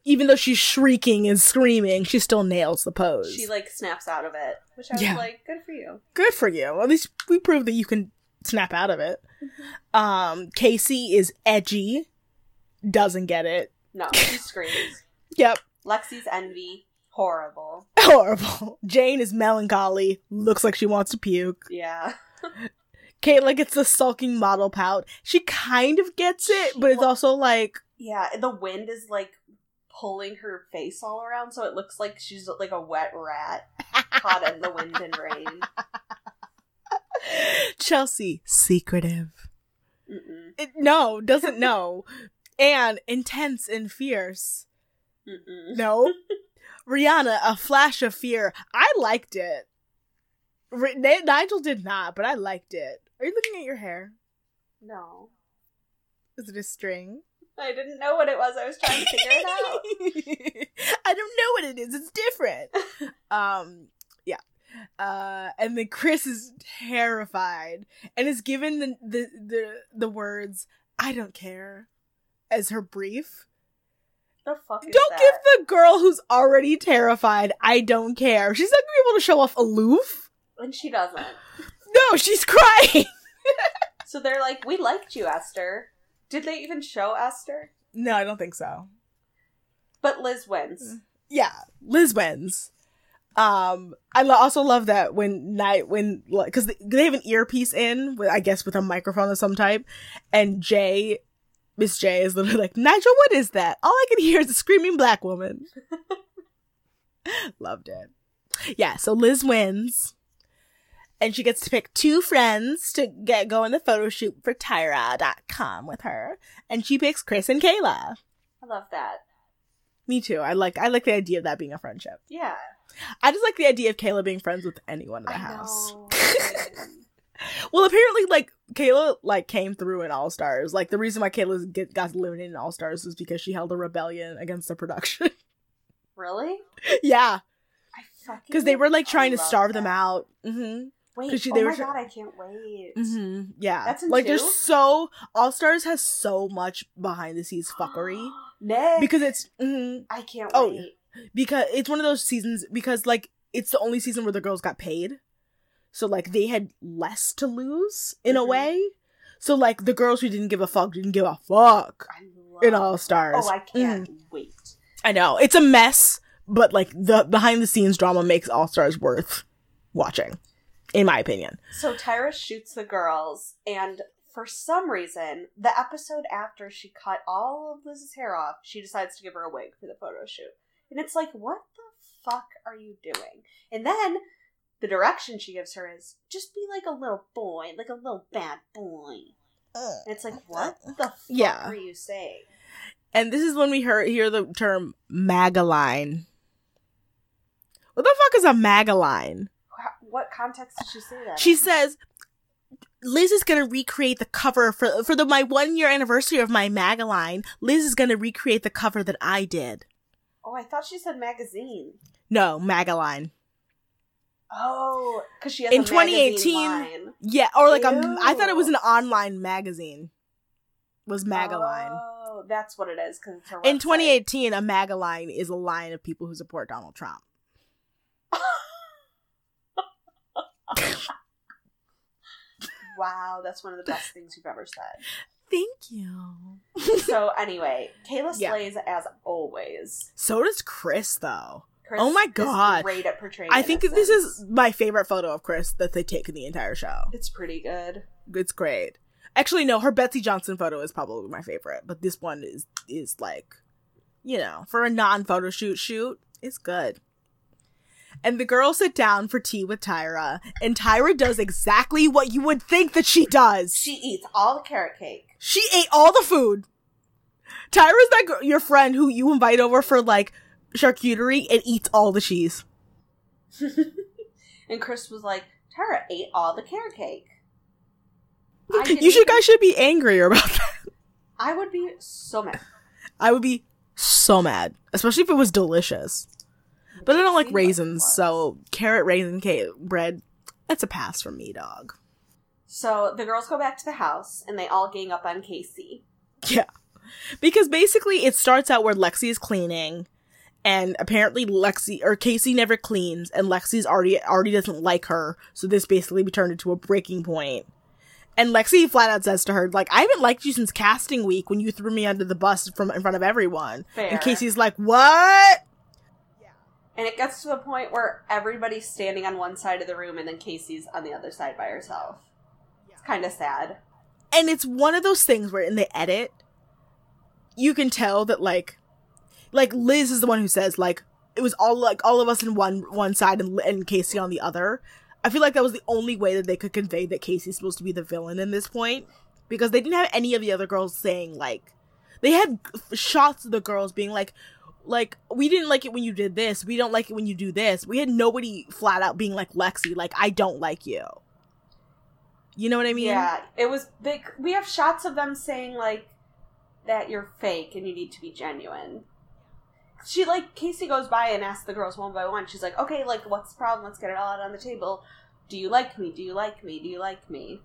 even though she's shrieking and screaming, she still nails the pose. She like snaps out of it, which I was Yeah. like, good for you. Good for you. At least we proved that you can snap out of it. Mm-hmm. Um, Casey is edgy, doesn't get it. No, she screams. Yep. Lexi's envy, horrible. Horrible. Jane is melancholy, looks like she wants to puke. Yeah. Kayla gets the sulking model pout. She kind of gets it, but it's also like, Yeah, the wind is like pulling her face all around, so it looks like she's like a wet rat caught in the wind and rain. Chelsea, secretive. Mm-mm. It, no, doesn't know. and intense and fierce. Mm-mm. No. Rihanna, a flash of fear. I liked it. Nigel did not, but I liked it. Are you looking at your hair? No. Is it a string? I didn't know what it was. I was trying to figure it out. I don't know what it is. It's different. um, yeah. Uh, and then Chris is terrified and is given the the the, the words "I don't care" as her brief. The fuck Don't that? give the girl who's already terrified "I don't care." She's not gonna be able to show off aloof. And she doesn't. No, she's crying. So they're like, "We liked you, Esther." Did they even show Esther? no, I don't think so. But Liz wins. yeah, Liz wins. Um, I lo- also love that when night when because they, they have an earpiece in, with, I guess with a microphone of some type, and Jay, Miss Jay is literally like, Nigel, what is that? All I can hear is a screaming black woman. Loved it. Yeah, so Liz wins. And she gets to pick two friends to get go in the photo shoot for Tyra.com with her. And she picks Chris and Kayla. I love that. Me too. I like I like the idea of that being a friendship. Yeah. I just like the idea of Kayla being friends with anyone in the I house. Well, apparently, like Kayla, like came through in All Stars. Like the reason why Kayla get, got eliminated in All Stars was because she held a rebellion against the production. really? yeah, I fucking because they were like trying to starve them that. out. hmm Wait, she- oh my were god, I can't wait. hmm Yeah, That's like two? there's so All Stars has so much behind the scenes fuckery Nick, because it's. mhm. I can't Oh, wait. because it's one of those seasons because like it's the only season where the girls got paid. So like they had less to lose in a Mhm. way. So like the girls who didn't give a fuck didn't give a fuck in All Stars. Oh, I can't wait. I know. It's a mess, but like the behind the scenes drama makes All Stars worth watching, in my opinion. So Tyra shoots the girls, and for some reason, the episode after she cut all of Liz's hair off, she decides to give her a wig for the photo shoot. And it's like, what the fuck are you doing? And then the direction she gives her is just be like a little boy, like a little bad boy. And it's like, what the fuck Yeah. are you saying? And this is when we hear hear the term magaline. What the fuck is a magaline? Wha- What context did she say that? She says Liz is gonna recreate the cover for for the my one year anniversary of my magaline. Liz is gonna recreate the cover that I did. Oh, I thought she said magazine. No, magaline. Oh, because she has In a 2018, line. Yeah, or like a, I thought it was an online magazine. Was magaline. Oh, that's what it is. Because In 2018, a magaline is a line of people who support Donald Trump. Wow, that's one of the best things you've ever said. Thank you. So anyway, Kayla Yeah. slays as always. So does Chris, though. Chris Oh my is God. great at portraying. I think this is my favorite photo of Chris that they take in the entire show. It's pretty good. It's great. Actually, no, her Betsey Johnson photo is probably my favorite, but this one is is like, you know, for a non photo shoot shoot, it's good. And the girls sit down for tea with Tyra, and Tyra does exactly what you would think that she does. She eats all the carrot cake. She ate all the food. Tyra's that girl, your friend who you invite over for like charcuterie and eats all the cheese. and Chris was like, Tyra ate all the carrot cake. You should guys should be angrier about that. I would be so mad. I would be so mad, especially if it was delicious. But I don't like Seemed like it raisins, so carrot raisin cake bread, that's a pass from me, dog. So the girls go back to the house and they all gang up on Casey. Yeah. Because basically it starts out where Lexi is cleaning and apparently Lexi or Casey never cleans and Lexi's already already doesn't like her, so this basically turned into a breaking point. And Lexi flat out says to her, like, I haven't liked you since casting week when you threw me under the bus from in front of everyone. Fair. And Casey's like, What? And it gets to the point where everybody's standing on one side of the room and then Casey's on the other side by herself. It's kind of sad. and it's one of those things where in the edit you can tell that like like liz is the one who says like it was all like all of us in one one side and, and casey on the other i feel like that was the only way that they could convey that casey's supposed to be the villain in this point because they didn't have any of the other girls saying like they had shots of the girls being like like we didn't like it when you did this we don't like it when you do this we had nobody flat out being like lexi like i don't like you you know what i mean Yeah, it was big. We have shots of them saying like that you're fake and you need to be genuine. She like Casey goes by and asks the girls one by one. She's like, "Okay, like what's the problem? Let's get it all out on the table. Do you like me? Do you like me? Do you like me?"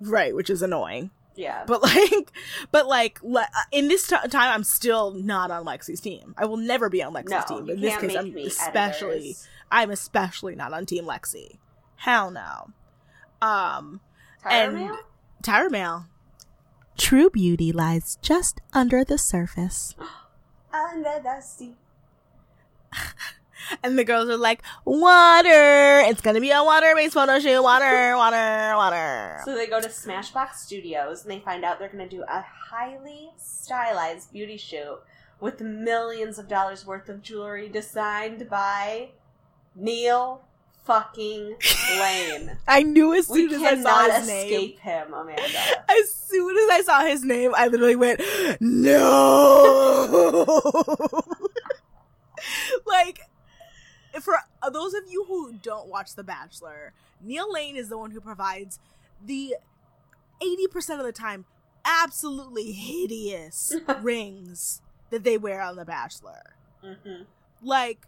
right which is annoying Yeah. But like, but like, le- in this t- time, I'm still not on Lexi's team. I will never be on Lexi's no, team. But in this case, I'm especially, editors. I'm especially not on Team Lexi. Hell no. Um, Tyra and- Mail? Tyra Mail. True beauty lies just under the surface. Under the sea. And the girls are like, water! It's gonna be a water-based photo shoot. Water, water, water. So they go to Smashbox Studios and they find out they're going to do a highly stylized beauty shoot with millions of dollars worth of jewelry designed by Neil fucking Lane. I knew as we soon as I saw his name. escape him, Amanda. As soon as I saw his name, I literally went, no. like, for those of you who don't watch The Bachelor, Neil Lane is the one who provides the 80% of the time absolutely hideous rings that they wear on The Bachelor. hmm Like,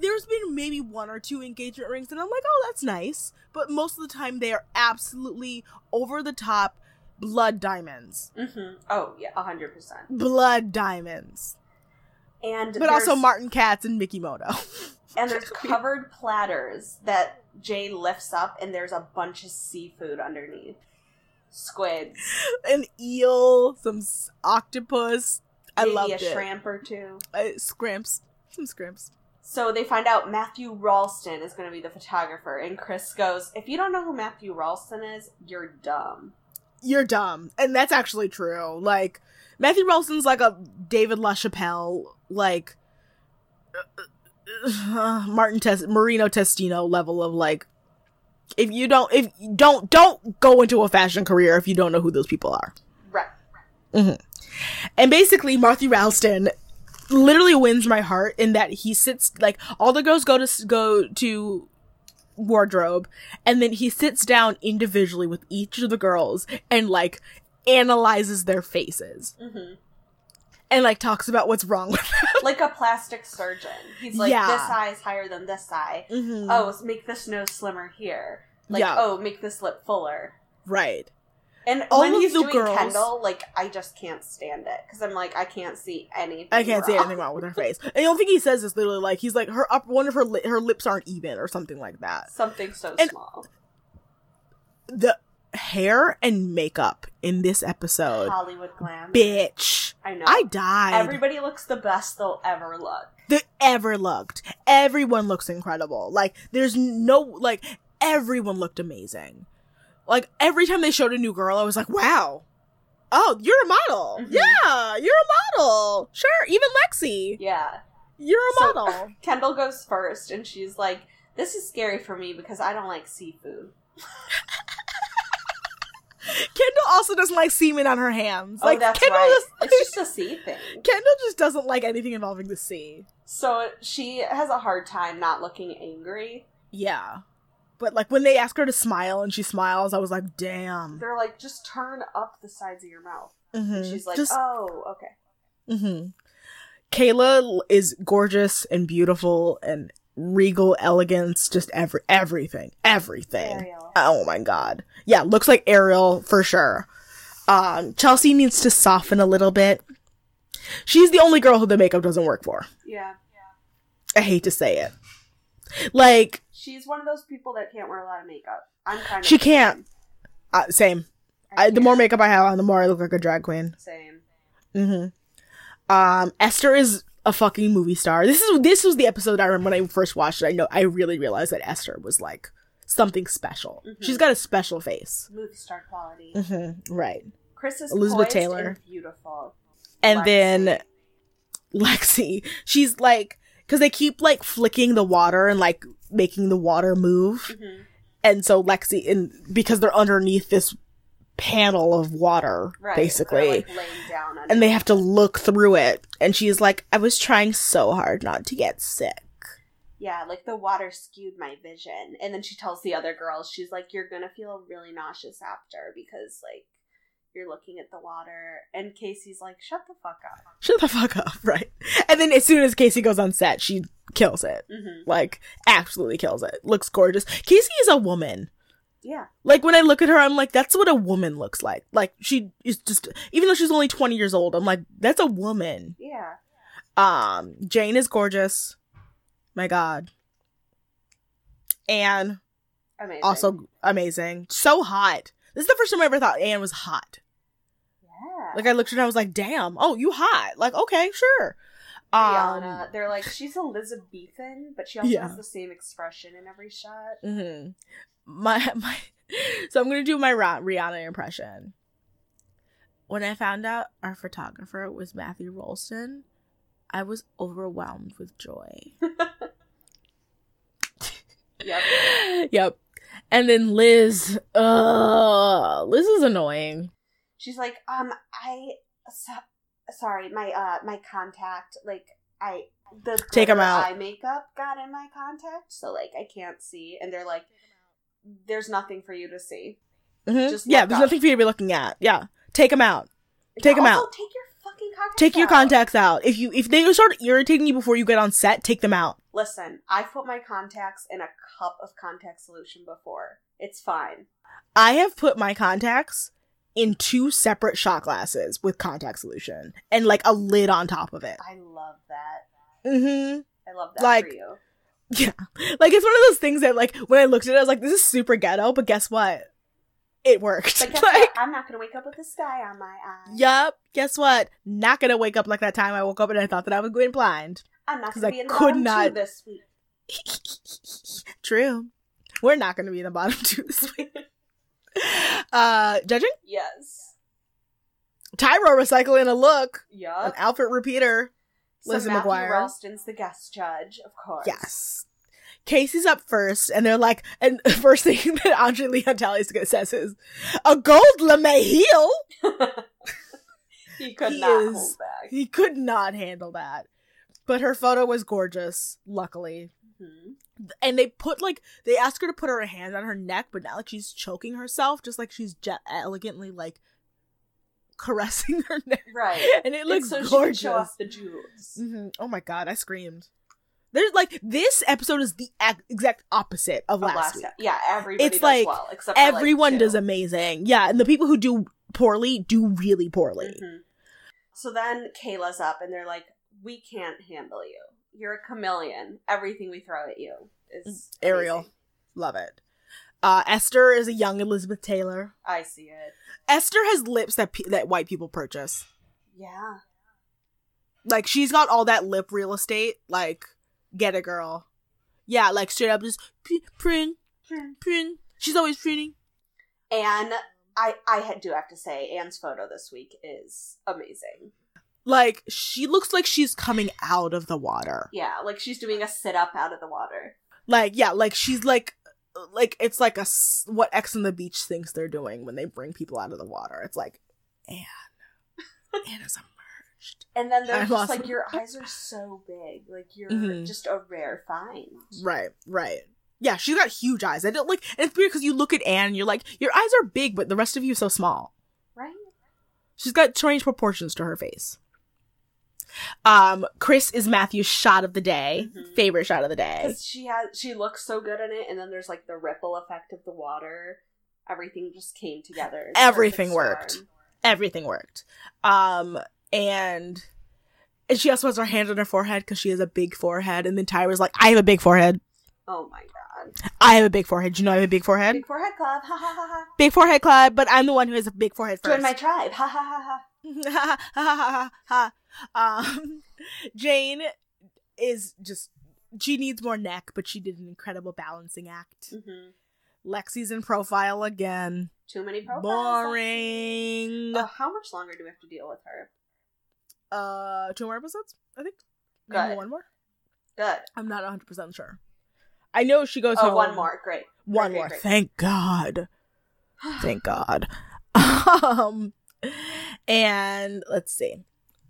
there's been maybe one or two engagement rings, and I'm like, oh, that's nice. But most of the time, they are absolutely over the top blood diamonds. hmm Oh, yeah, 100%. Blood diamonds. And But also Martin Katz and Mikimoto. and there's covered platters that Jay lifts up, and there's a bunch of seafood underneath. Squids, An eel, some s- octopus. I maybe loved a it. shrimp or two. Uh, scrimps. Some scrimps. So they find out Matthew Rolston is going to be the photographer, and Chris goes, "If you don't know who Matthew Rolston is, you're dumb." You're dumb. And that's actually true. Like, Matthew Rolston's like a David LaChapelle, like, uh, Martin Tes- Marino Testino level of like, if you don't, if you don't, don't go into a fashion career if you don't know who those people are. Right. And basically, Matthew Rolston literally wins my heart in that he sits like all the girls go to go to wardrobe, and then he sits down individually with each of the girls and like analyzes their faces hmm and like talks about what's wrong with Like a plastic surgeon. He's like, Yeah. "This eye is higher than this eye." them. Oh, make this nose slimmer here. Like, Yeah. oh, make this lip fuller. right. And All when he's doing girls- Kendall, like I just can't stand it because I'm like I can't see anything. I can't wrong. anything wrong with her face. And the only thing he says is literally like he's like her up one of her li- her lips aren't even or something like that. Something so And- small. The hair and makeup in this episode, Hollywood glam. bitch. I know. I died. Everybody looks the best they'll ever look. that ever looked. Everyone looks incredible. Like there's no like everyone looked amazing. Like every time they showed a new girl, I was like, wow. Oh, you're a model. Mhm. Yeah, you're a model. Sure, even Lexi, Yeah. you're a So- model. Kendall goes first, and she's like, "This is scary for me because I don't like seafood." Kendall also doesn't like semen on her hands. Like oh, that's Kendall right. just, It's just a sea thing. Kendall just doesn't like anything involving the sea. So she has a hard time not looking angry. Yeah. But like when they ask her to smile and she smiles, I was like, damn. They're like, "Just turn up the sides of your mouth." Mhm. She's like, Just- "Oh, okay." hmm Kayla is gorgeous and beautiful and regal elegance, just every everything, everything. Ariel. Oh my god, yeah, looks like Ariel for sure. Um, Chelsea needs to soften a little bit. She's the only girl who the makeup doesn't work for. Yeah. Yeah. I hate to say it. Like She's one of those people that can't wear a lot of makeup. I'm kind of She can't. uh, same. I I, the more makeup I have on, the more I look like a drag queen. same. Mm-hmm. Um, Esther is a fucking movie star. This is this was the episode I remember when I first watched it. I know I really realized that Esther was like something special. Mhm. She's got a special face. Movie star quality. hmm Right. Chris is Elizabeth Taylor. and beautiful. And Lexi. then Lexi, she's like, because they keep like flicking the water and like making the water move, Mhm. and so Lexi, and because they're underneath this panel of water, Right. basically. Like, and they have to look through it. And she's like, I was trying so hard not to get sick. Yeah, like the water skewed my vision. And then she tells the other girls, she's like, You're gonna feel really nauseous after because like you're looking at the water. And Casey's like, Shut the fuck up. Shut the fuck up, right? And then as soon as Casey goes on set, she kills it. Mm-hmm. Like, absolutely kills it. Looks gorgeous. Casey is a woman. Yeah. Like, when I look at her, I'm like, that's what a woman looks like. Like, she is just, even though she's only 20 years old, I'm like, that's a woman. Yeah. Um, Jane is gorgeous. My god. Anne, Amazing. also amazing. So hot. This is the first time I ever thought Anne was hot. yeah. Like I looked at her and I was like, damn, oh, you hot. Like, okay, sure. Um, they're like, she's Elizabethan, but she also Yeah. has the same expression in every shot. mhm. My, my, so I'm going to do my Rihanna impression. When I found out our photographer was Matthew Rolston, I was overwhelmed with joy. Yep. yep. And then Liz, uh, Liz is annoying. She's like, um, I, so, sorry, my, uh, my contact, like, I, the Take 'em glitter out. eye makeup got in my contact, so, like, I can't see. And they're like, there's nothing for you to see. Mhm. Just yeah, there's up. nothing for you to be looking at. Yeah. Take them out. Take 'em them out. Take your fucking contacts Take your out. contacts out. If you if they start irritating you before you get on set, take them out. Listen, I've put my contacts in a cup of contact solution before. It's fine. I have put my contacts in two separate shot glasses with contact solution and like a lid on top of it. I love that. Mm-hmm. I love that Like- for you. Yeah. Like it's one of those things that like when I looked at it, I was like, this is super ghetto, but guess what? It worked. But guess like, what? I'm not gonna wake up with a sky on my eye. yup. Guess what? Not gonna wake up like that time I woke up and I thought that I was going blind. I'm not gonna I be in the could bottom not- two this week. True. We're not gonna be in the bottom two this week. Uh judging? Yes. Tyra recycling a look. Yeah. An outfit repeater. So Lizzie Matthew McGuire. Rolston's the guest judge, of course. Yes. Casey's up first, and they're like, and the first thing that Andre Leon Talley's says is, a gold lamé heel? he could He not is- hold back. He could not handle that. But her photo was gorgeous, luckily. Mhm. And they put like they asked her to put her hand on her neck, but not like she's choking herself, just like she's je- elegantly like caressing her neck, Right. and it looks so gorgeous. show off the jewels. Mhm. Oh my god, I screamed. There's like this episode is the ac- exact opposite of Of last, last week. time. Yeah, everybody It's does like well, except for, like, Everyone two. does amazing. Yeah, and the people who do poorly do really poorly. Mhm. So then Kayla's up, and they're like, "We can't handle you. You're a chameleon. Everything we throw at you is Ariel. amazing." Love it. Uh, Esther is a young Elizabeth Taylor. I see it. Esther has lips that pe- that white people purchase. Yeah. Like she's got all that lip real estate. Like get a girl. Yeah, like straight up just p- print, print. She's always printing. And I I do have to say, Anne's photo this week is amazing. Like she looks like she's coming out of the water. Yeah, like she's doing a sit up out of the water. Like yeah, like she's like like it's like a what Ex on the Beach thinks they're doing when they bring people out of the water. It's like Anne, Anne is emerged. And then they're I'm just like, your eyes are so big. Like you're Mhm. just a rare find. Right, right. Yeah, she's got huge eyes. I don't like, and it's weird because you look at Anne, and you're like, your eyes are big, but the rest of you so small. Right? She's got strange proportions to her face. Um, Chris is Matthew's shot of the day, Mhm. favorite shot of the day. She has she looks so good in it, and then there's like the ripple effect of the water. Everything just came together. Everything worked. storm. Everything worked. Um, and and she also has her hand on her forehead because she has a big forehead. And then Tyra's like, I have a big forehead. Oh my god! I have a big forehead. Do you know I have a big forehead? Big forehead club. Ha ha ha ha. Big forehead club, but I'm the one who has a big forehead first. Join my tribe. Ha ha ha ha. ha ha ha ha ha. Um, Jane is just she needs more neck, but she did an incredible balancing act. hmm Lexi's in profile again. Too many profiles. Boring. Uh, how much longer do we have to deal with her? Uh, two more episodes, I think. Maybe Good. one more. Good. I'm not 100 percent sure. I know she goes Oh, home. one more. Great. One Great, more. great, great. Thank God. Thank God. um, and let's see.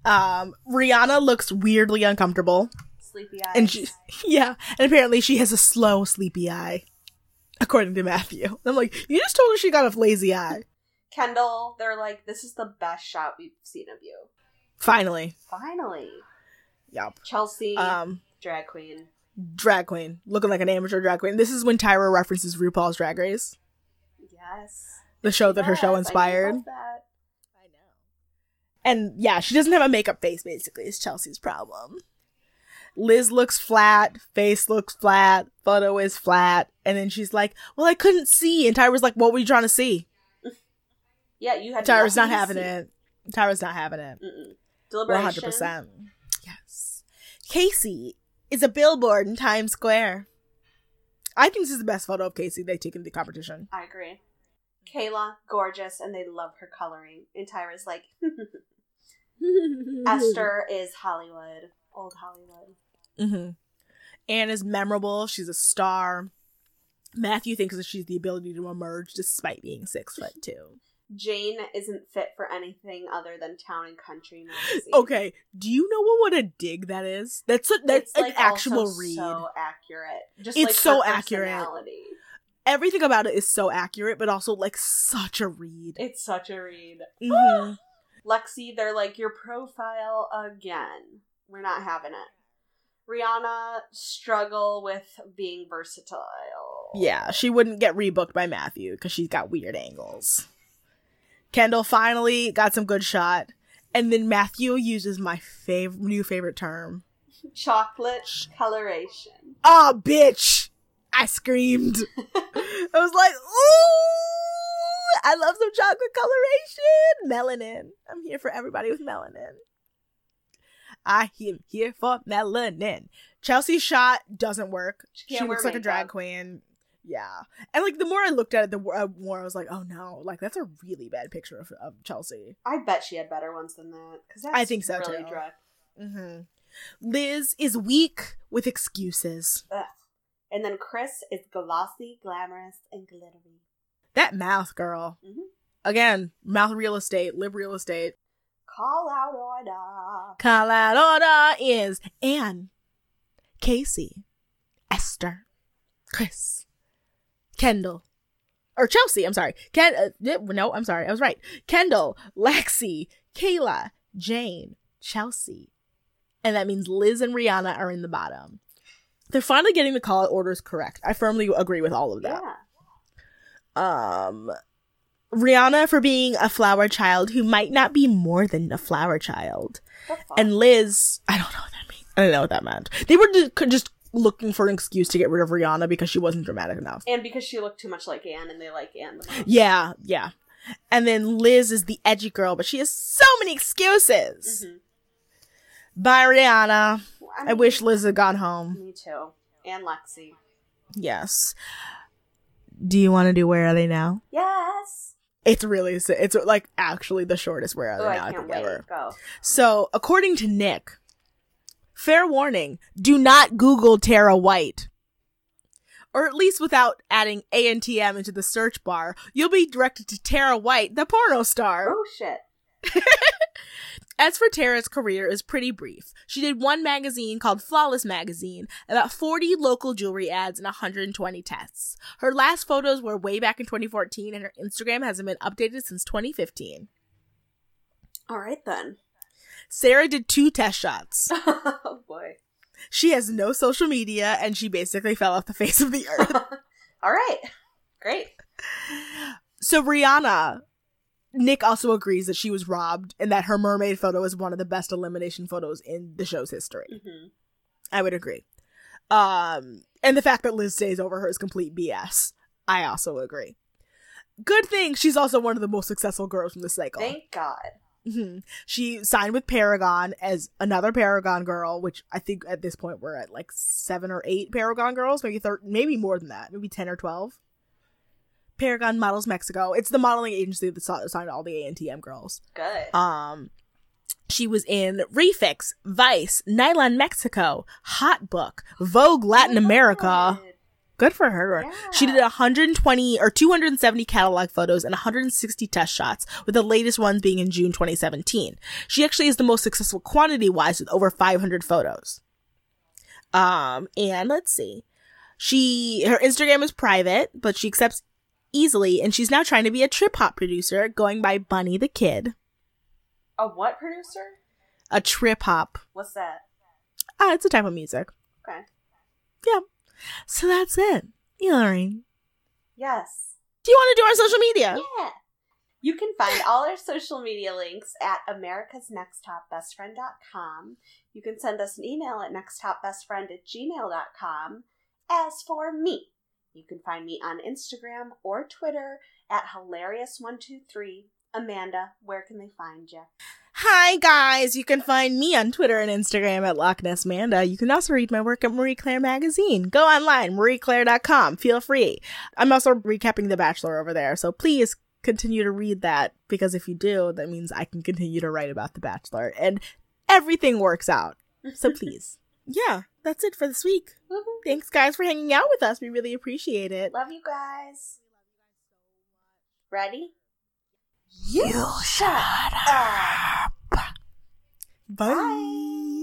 Um, Rihanna looks weirdly uncomfortable. Sleepy eyes. and she yeah and apparently she has a slow sleepy eye according to matthew i'm like you just told her she got a lazy eye Kendall, they're like, this is the best shot we've seen of you. finally Finally. yep Chelsea, um drag queen. drag queen looking like an amateur drag queen this is when tyra references rupaul's drag race Yes. the show that her Yes, show I inspired love that. And yeah, she doesn't have a makeup face, basically, is Chelsea's problem. Liz looks flat, face looks flat, photo is flat, and then she's like, Well, I couldn't see. And Tyra's like, What were you trying to see? Yeah, you had Tyra's not having see. it. Tyra's not having it. Mm-mm. Deliberation. hundred percent. Yes. Casey is a billboard in Times Square. I think this is the best photo of Casey they take in the competition. I agree. Kayla, gorgeous, and they love her coloring. And Tyra's like, Esther is Hollywood, old Hollywood. Mm-hmm. Anne is memorable. She's a star. Matthew thinks that she's the ability to emerge despite being six foot two. Jane isn't fit for anything other than town and country magazine. Okay, do you know what, what a dig that is? That's a, that's It's, an like, actual read. So accurate. Just It's like so accurate. Everything about it is so accurate, but also like such a read. It's such a read. Mhm. Lexi, they're like, your profile again. We're not having it. Rihanna struggle with being versatile. Yeah, she wouldn't get rebooked by Matthew because she's got weird angles. Kendall finally got some good shot. And then Matthew uses my fav- new favorite term. Chocolate coloration. Oh, bitch! I screamed. I was like, ooh, I love some chocolate coloration. Melanin. I'm here for everybody with melanin. I am here for melanin. Chelsea's shot doesn't work. She She, looks like a drag queen. Yeah. And like the more I looked at it, the more, uh, I was like, oh no, like that's a really bad picture of, of Chelsea. I bet she had better ones than that. Because I think so, really too. Mm-hmm. Liz is weak with excuses. Ugh. And then Chris is glossy, glamorous, and glittery. That mouth, girl. Mhm. Again, mouth real estate, lip real estate. Call out order. Call out order is Anne, Casey, Esther, Chris, Kendall, or Chelsea. I'm sorry. Ken. Uh, no, I'm sorry. I was right. Kendall, Lexi, Kayla, Jane, Chelsea, and that means Liz and Rihanna are in the bottom. They're finally getting the call out orders correct. I firmly agree with all of that. Yeah. Um Rihanna for being a flower child who might not be more than a flower child. And Liz, I don't know what that means. I don't know what that meant. They were just looking for an excuse to get rid of Rihanna because she wasn't dramatic enough. And because she looked too much like Anne, and they like Anne the most. Yeah, yeah. And then Liz is the edgy girl, but she has so many excuses. Mhm. Bye, Rihanna. I mean, wish Liz had gone home. Me too. And Lexi. Yes. Do you want to do Where Are They Now? Yes. It's really, it's like actually the shortest Where Are They Oh, Now I I can't think wait. ever. Go. So, according to Nick, fair warning, do not Google Tara White. Or at least without adding ANTM into the search bar, you'll be directed to Tara White, the porno star. Oh shit. As for Tara's career is pretty brief. She did one magazine called Flawless Magazine, about 40 local jewelry ads and 120 tests. Her last photos were way back in 2014 and her Instagram hasn't been updated since 2015. All right then. Sarah did two test shots. oh boy. She has no social media and she basically fell off the face of the earth. All right. Great. so Rihanna, Nick also agrees that she was robbed and that her mermaid photo is one of the best elimination photos in the show's history. hmm I would agree. Um, and the fact that Liz stays over her is complete BS. I also agree. Good thing she's also one of the most successful girls from the cycle. Thank God. Mhm. She signed with Paragon as another Paragon girl, which I think at this point we're at like seven or eight Paragon girls, maybe thir- maybe more than that, maybe ten or twelve. Paragon Models Mexico. It's the modeling agency that signed all the ANTM girls. Good. Um, she was in Refix, Vice, Nylon Mexico, Hot Book, Vogue Latin America. Good. Good for her. Yeah. She did 120 or 270 catalog photos and 160 test shots, with the latest ones being in June 2017. She actually is the most successful quantity wise with over 500 photos. Um, and let's see. She, her Instagram is private, but she accepts easily, and she's now trying to be a trip hop producer, going by Bunny the Kid. A what producer? A trip hop. What's that? Ah, it's a type of music. Okay. Yeah. So that's it. Hillary, Yes. do you want to do our social media? Yeah. You can find all our social media links at America's Next Top americasnexttopbestfriend.com. You can send us an email at nexttopbestfriend at gmail.com. As for me, you can find me on Instagram or Twitter at hilarious123. Amanda, where can they find you? Hi guys, you can find me on Twitter and Instagram at Loch Ness Manda. You can also read my work at Marie Claire Magazine. Go online, marieclaire.com. Feel free. I'm also recapping The Bachelor over there, so please continue to read that because if you do, that means I can continue to write about The Bachelor and everything works out. So please. Yeah, that's it for this week. Woohoo. Thanks guys for hanging out with us. We really appreciate it. Love you guys. Ready? You shut ah. up. Bye. Bye.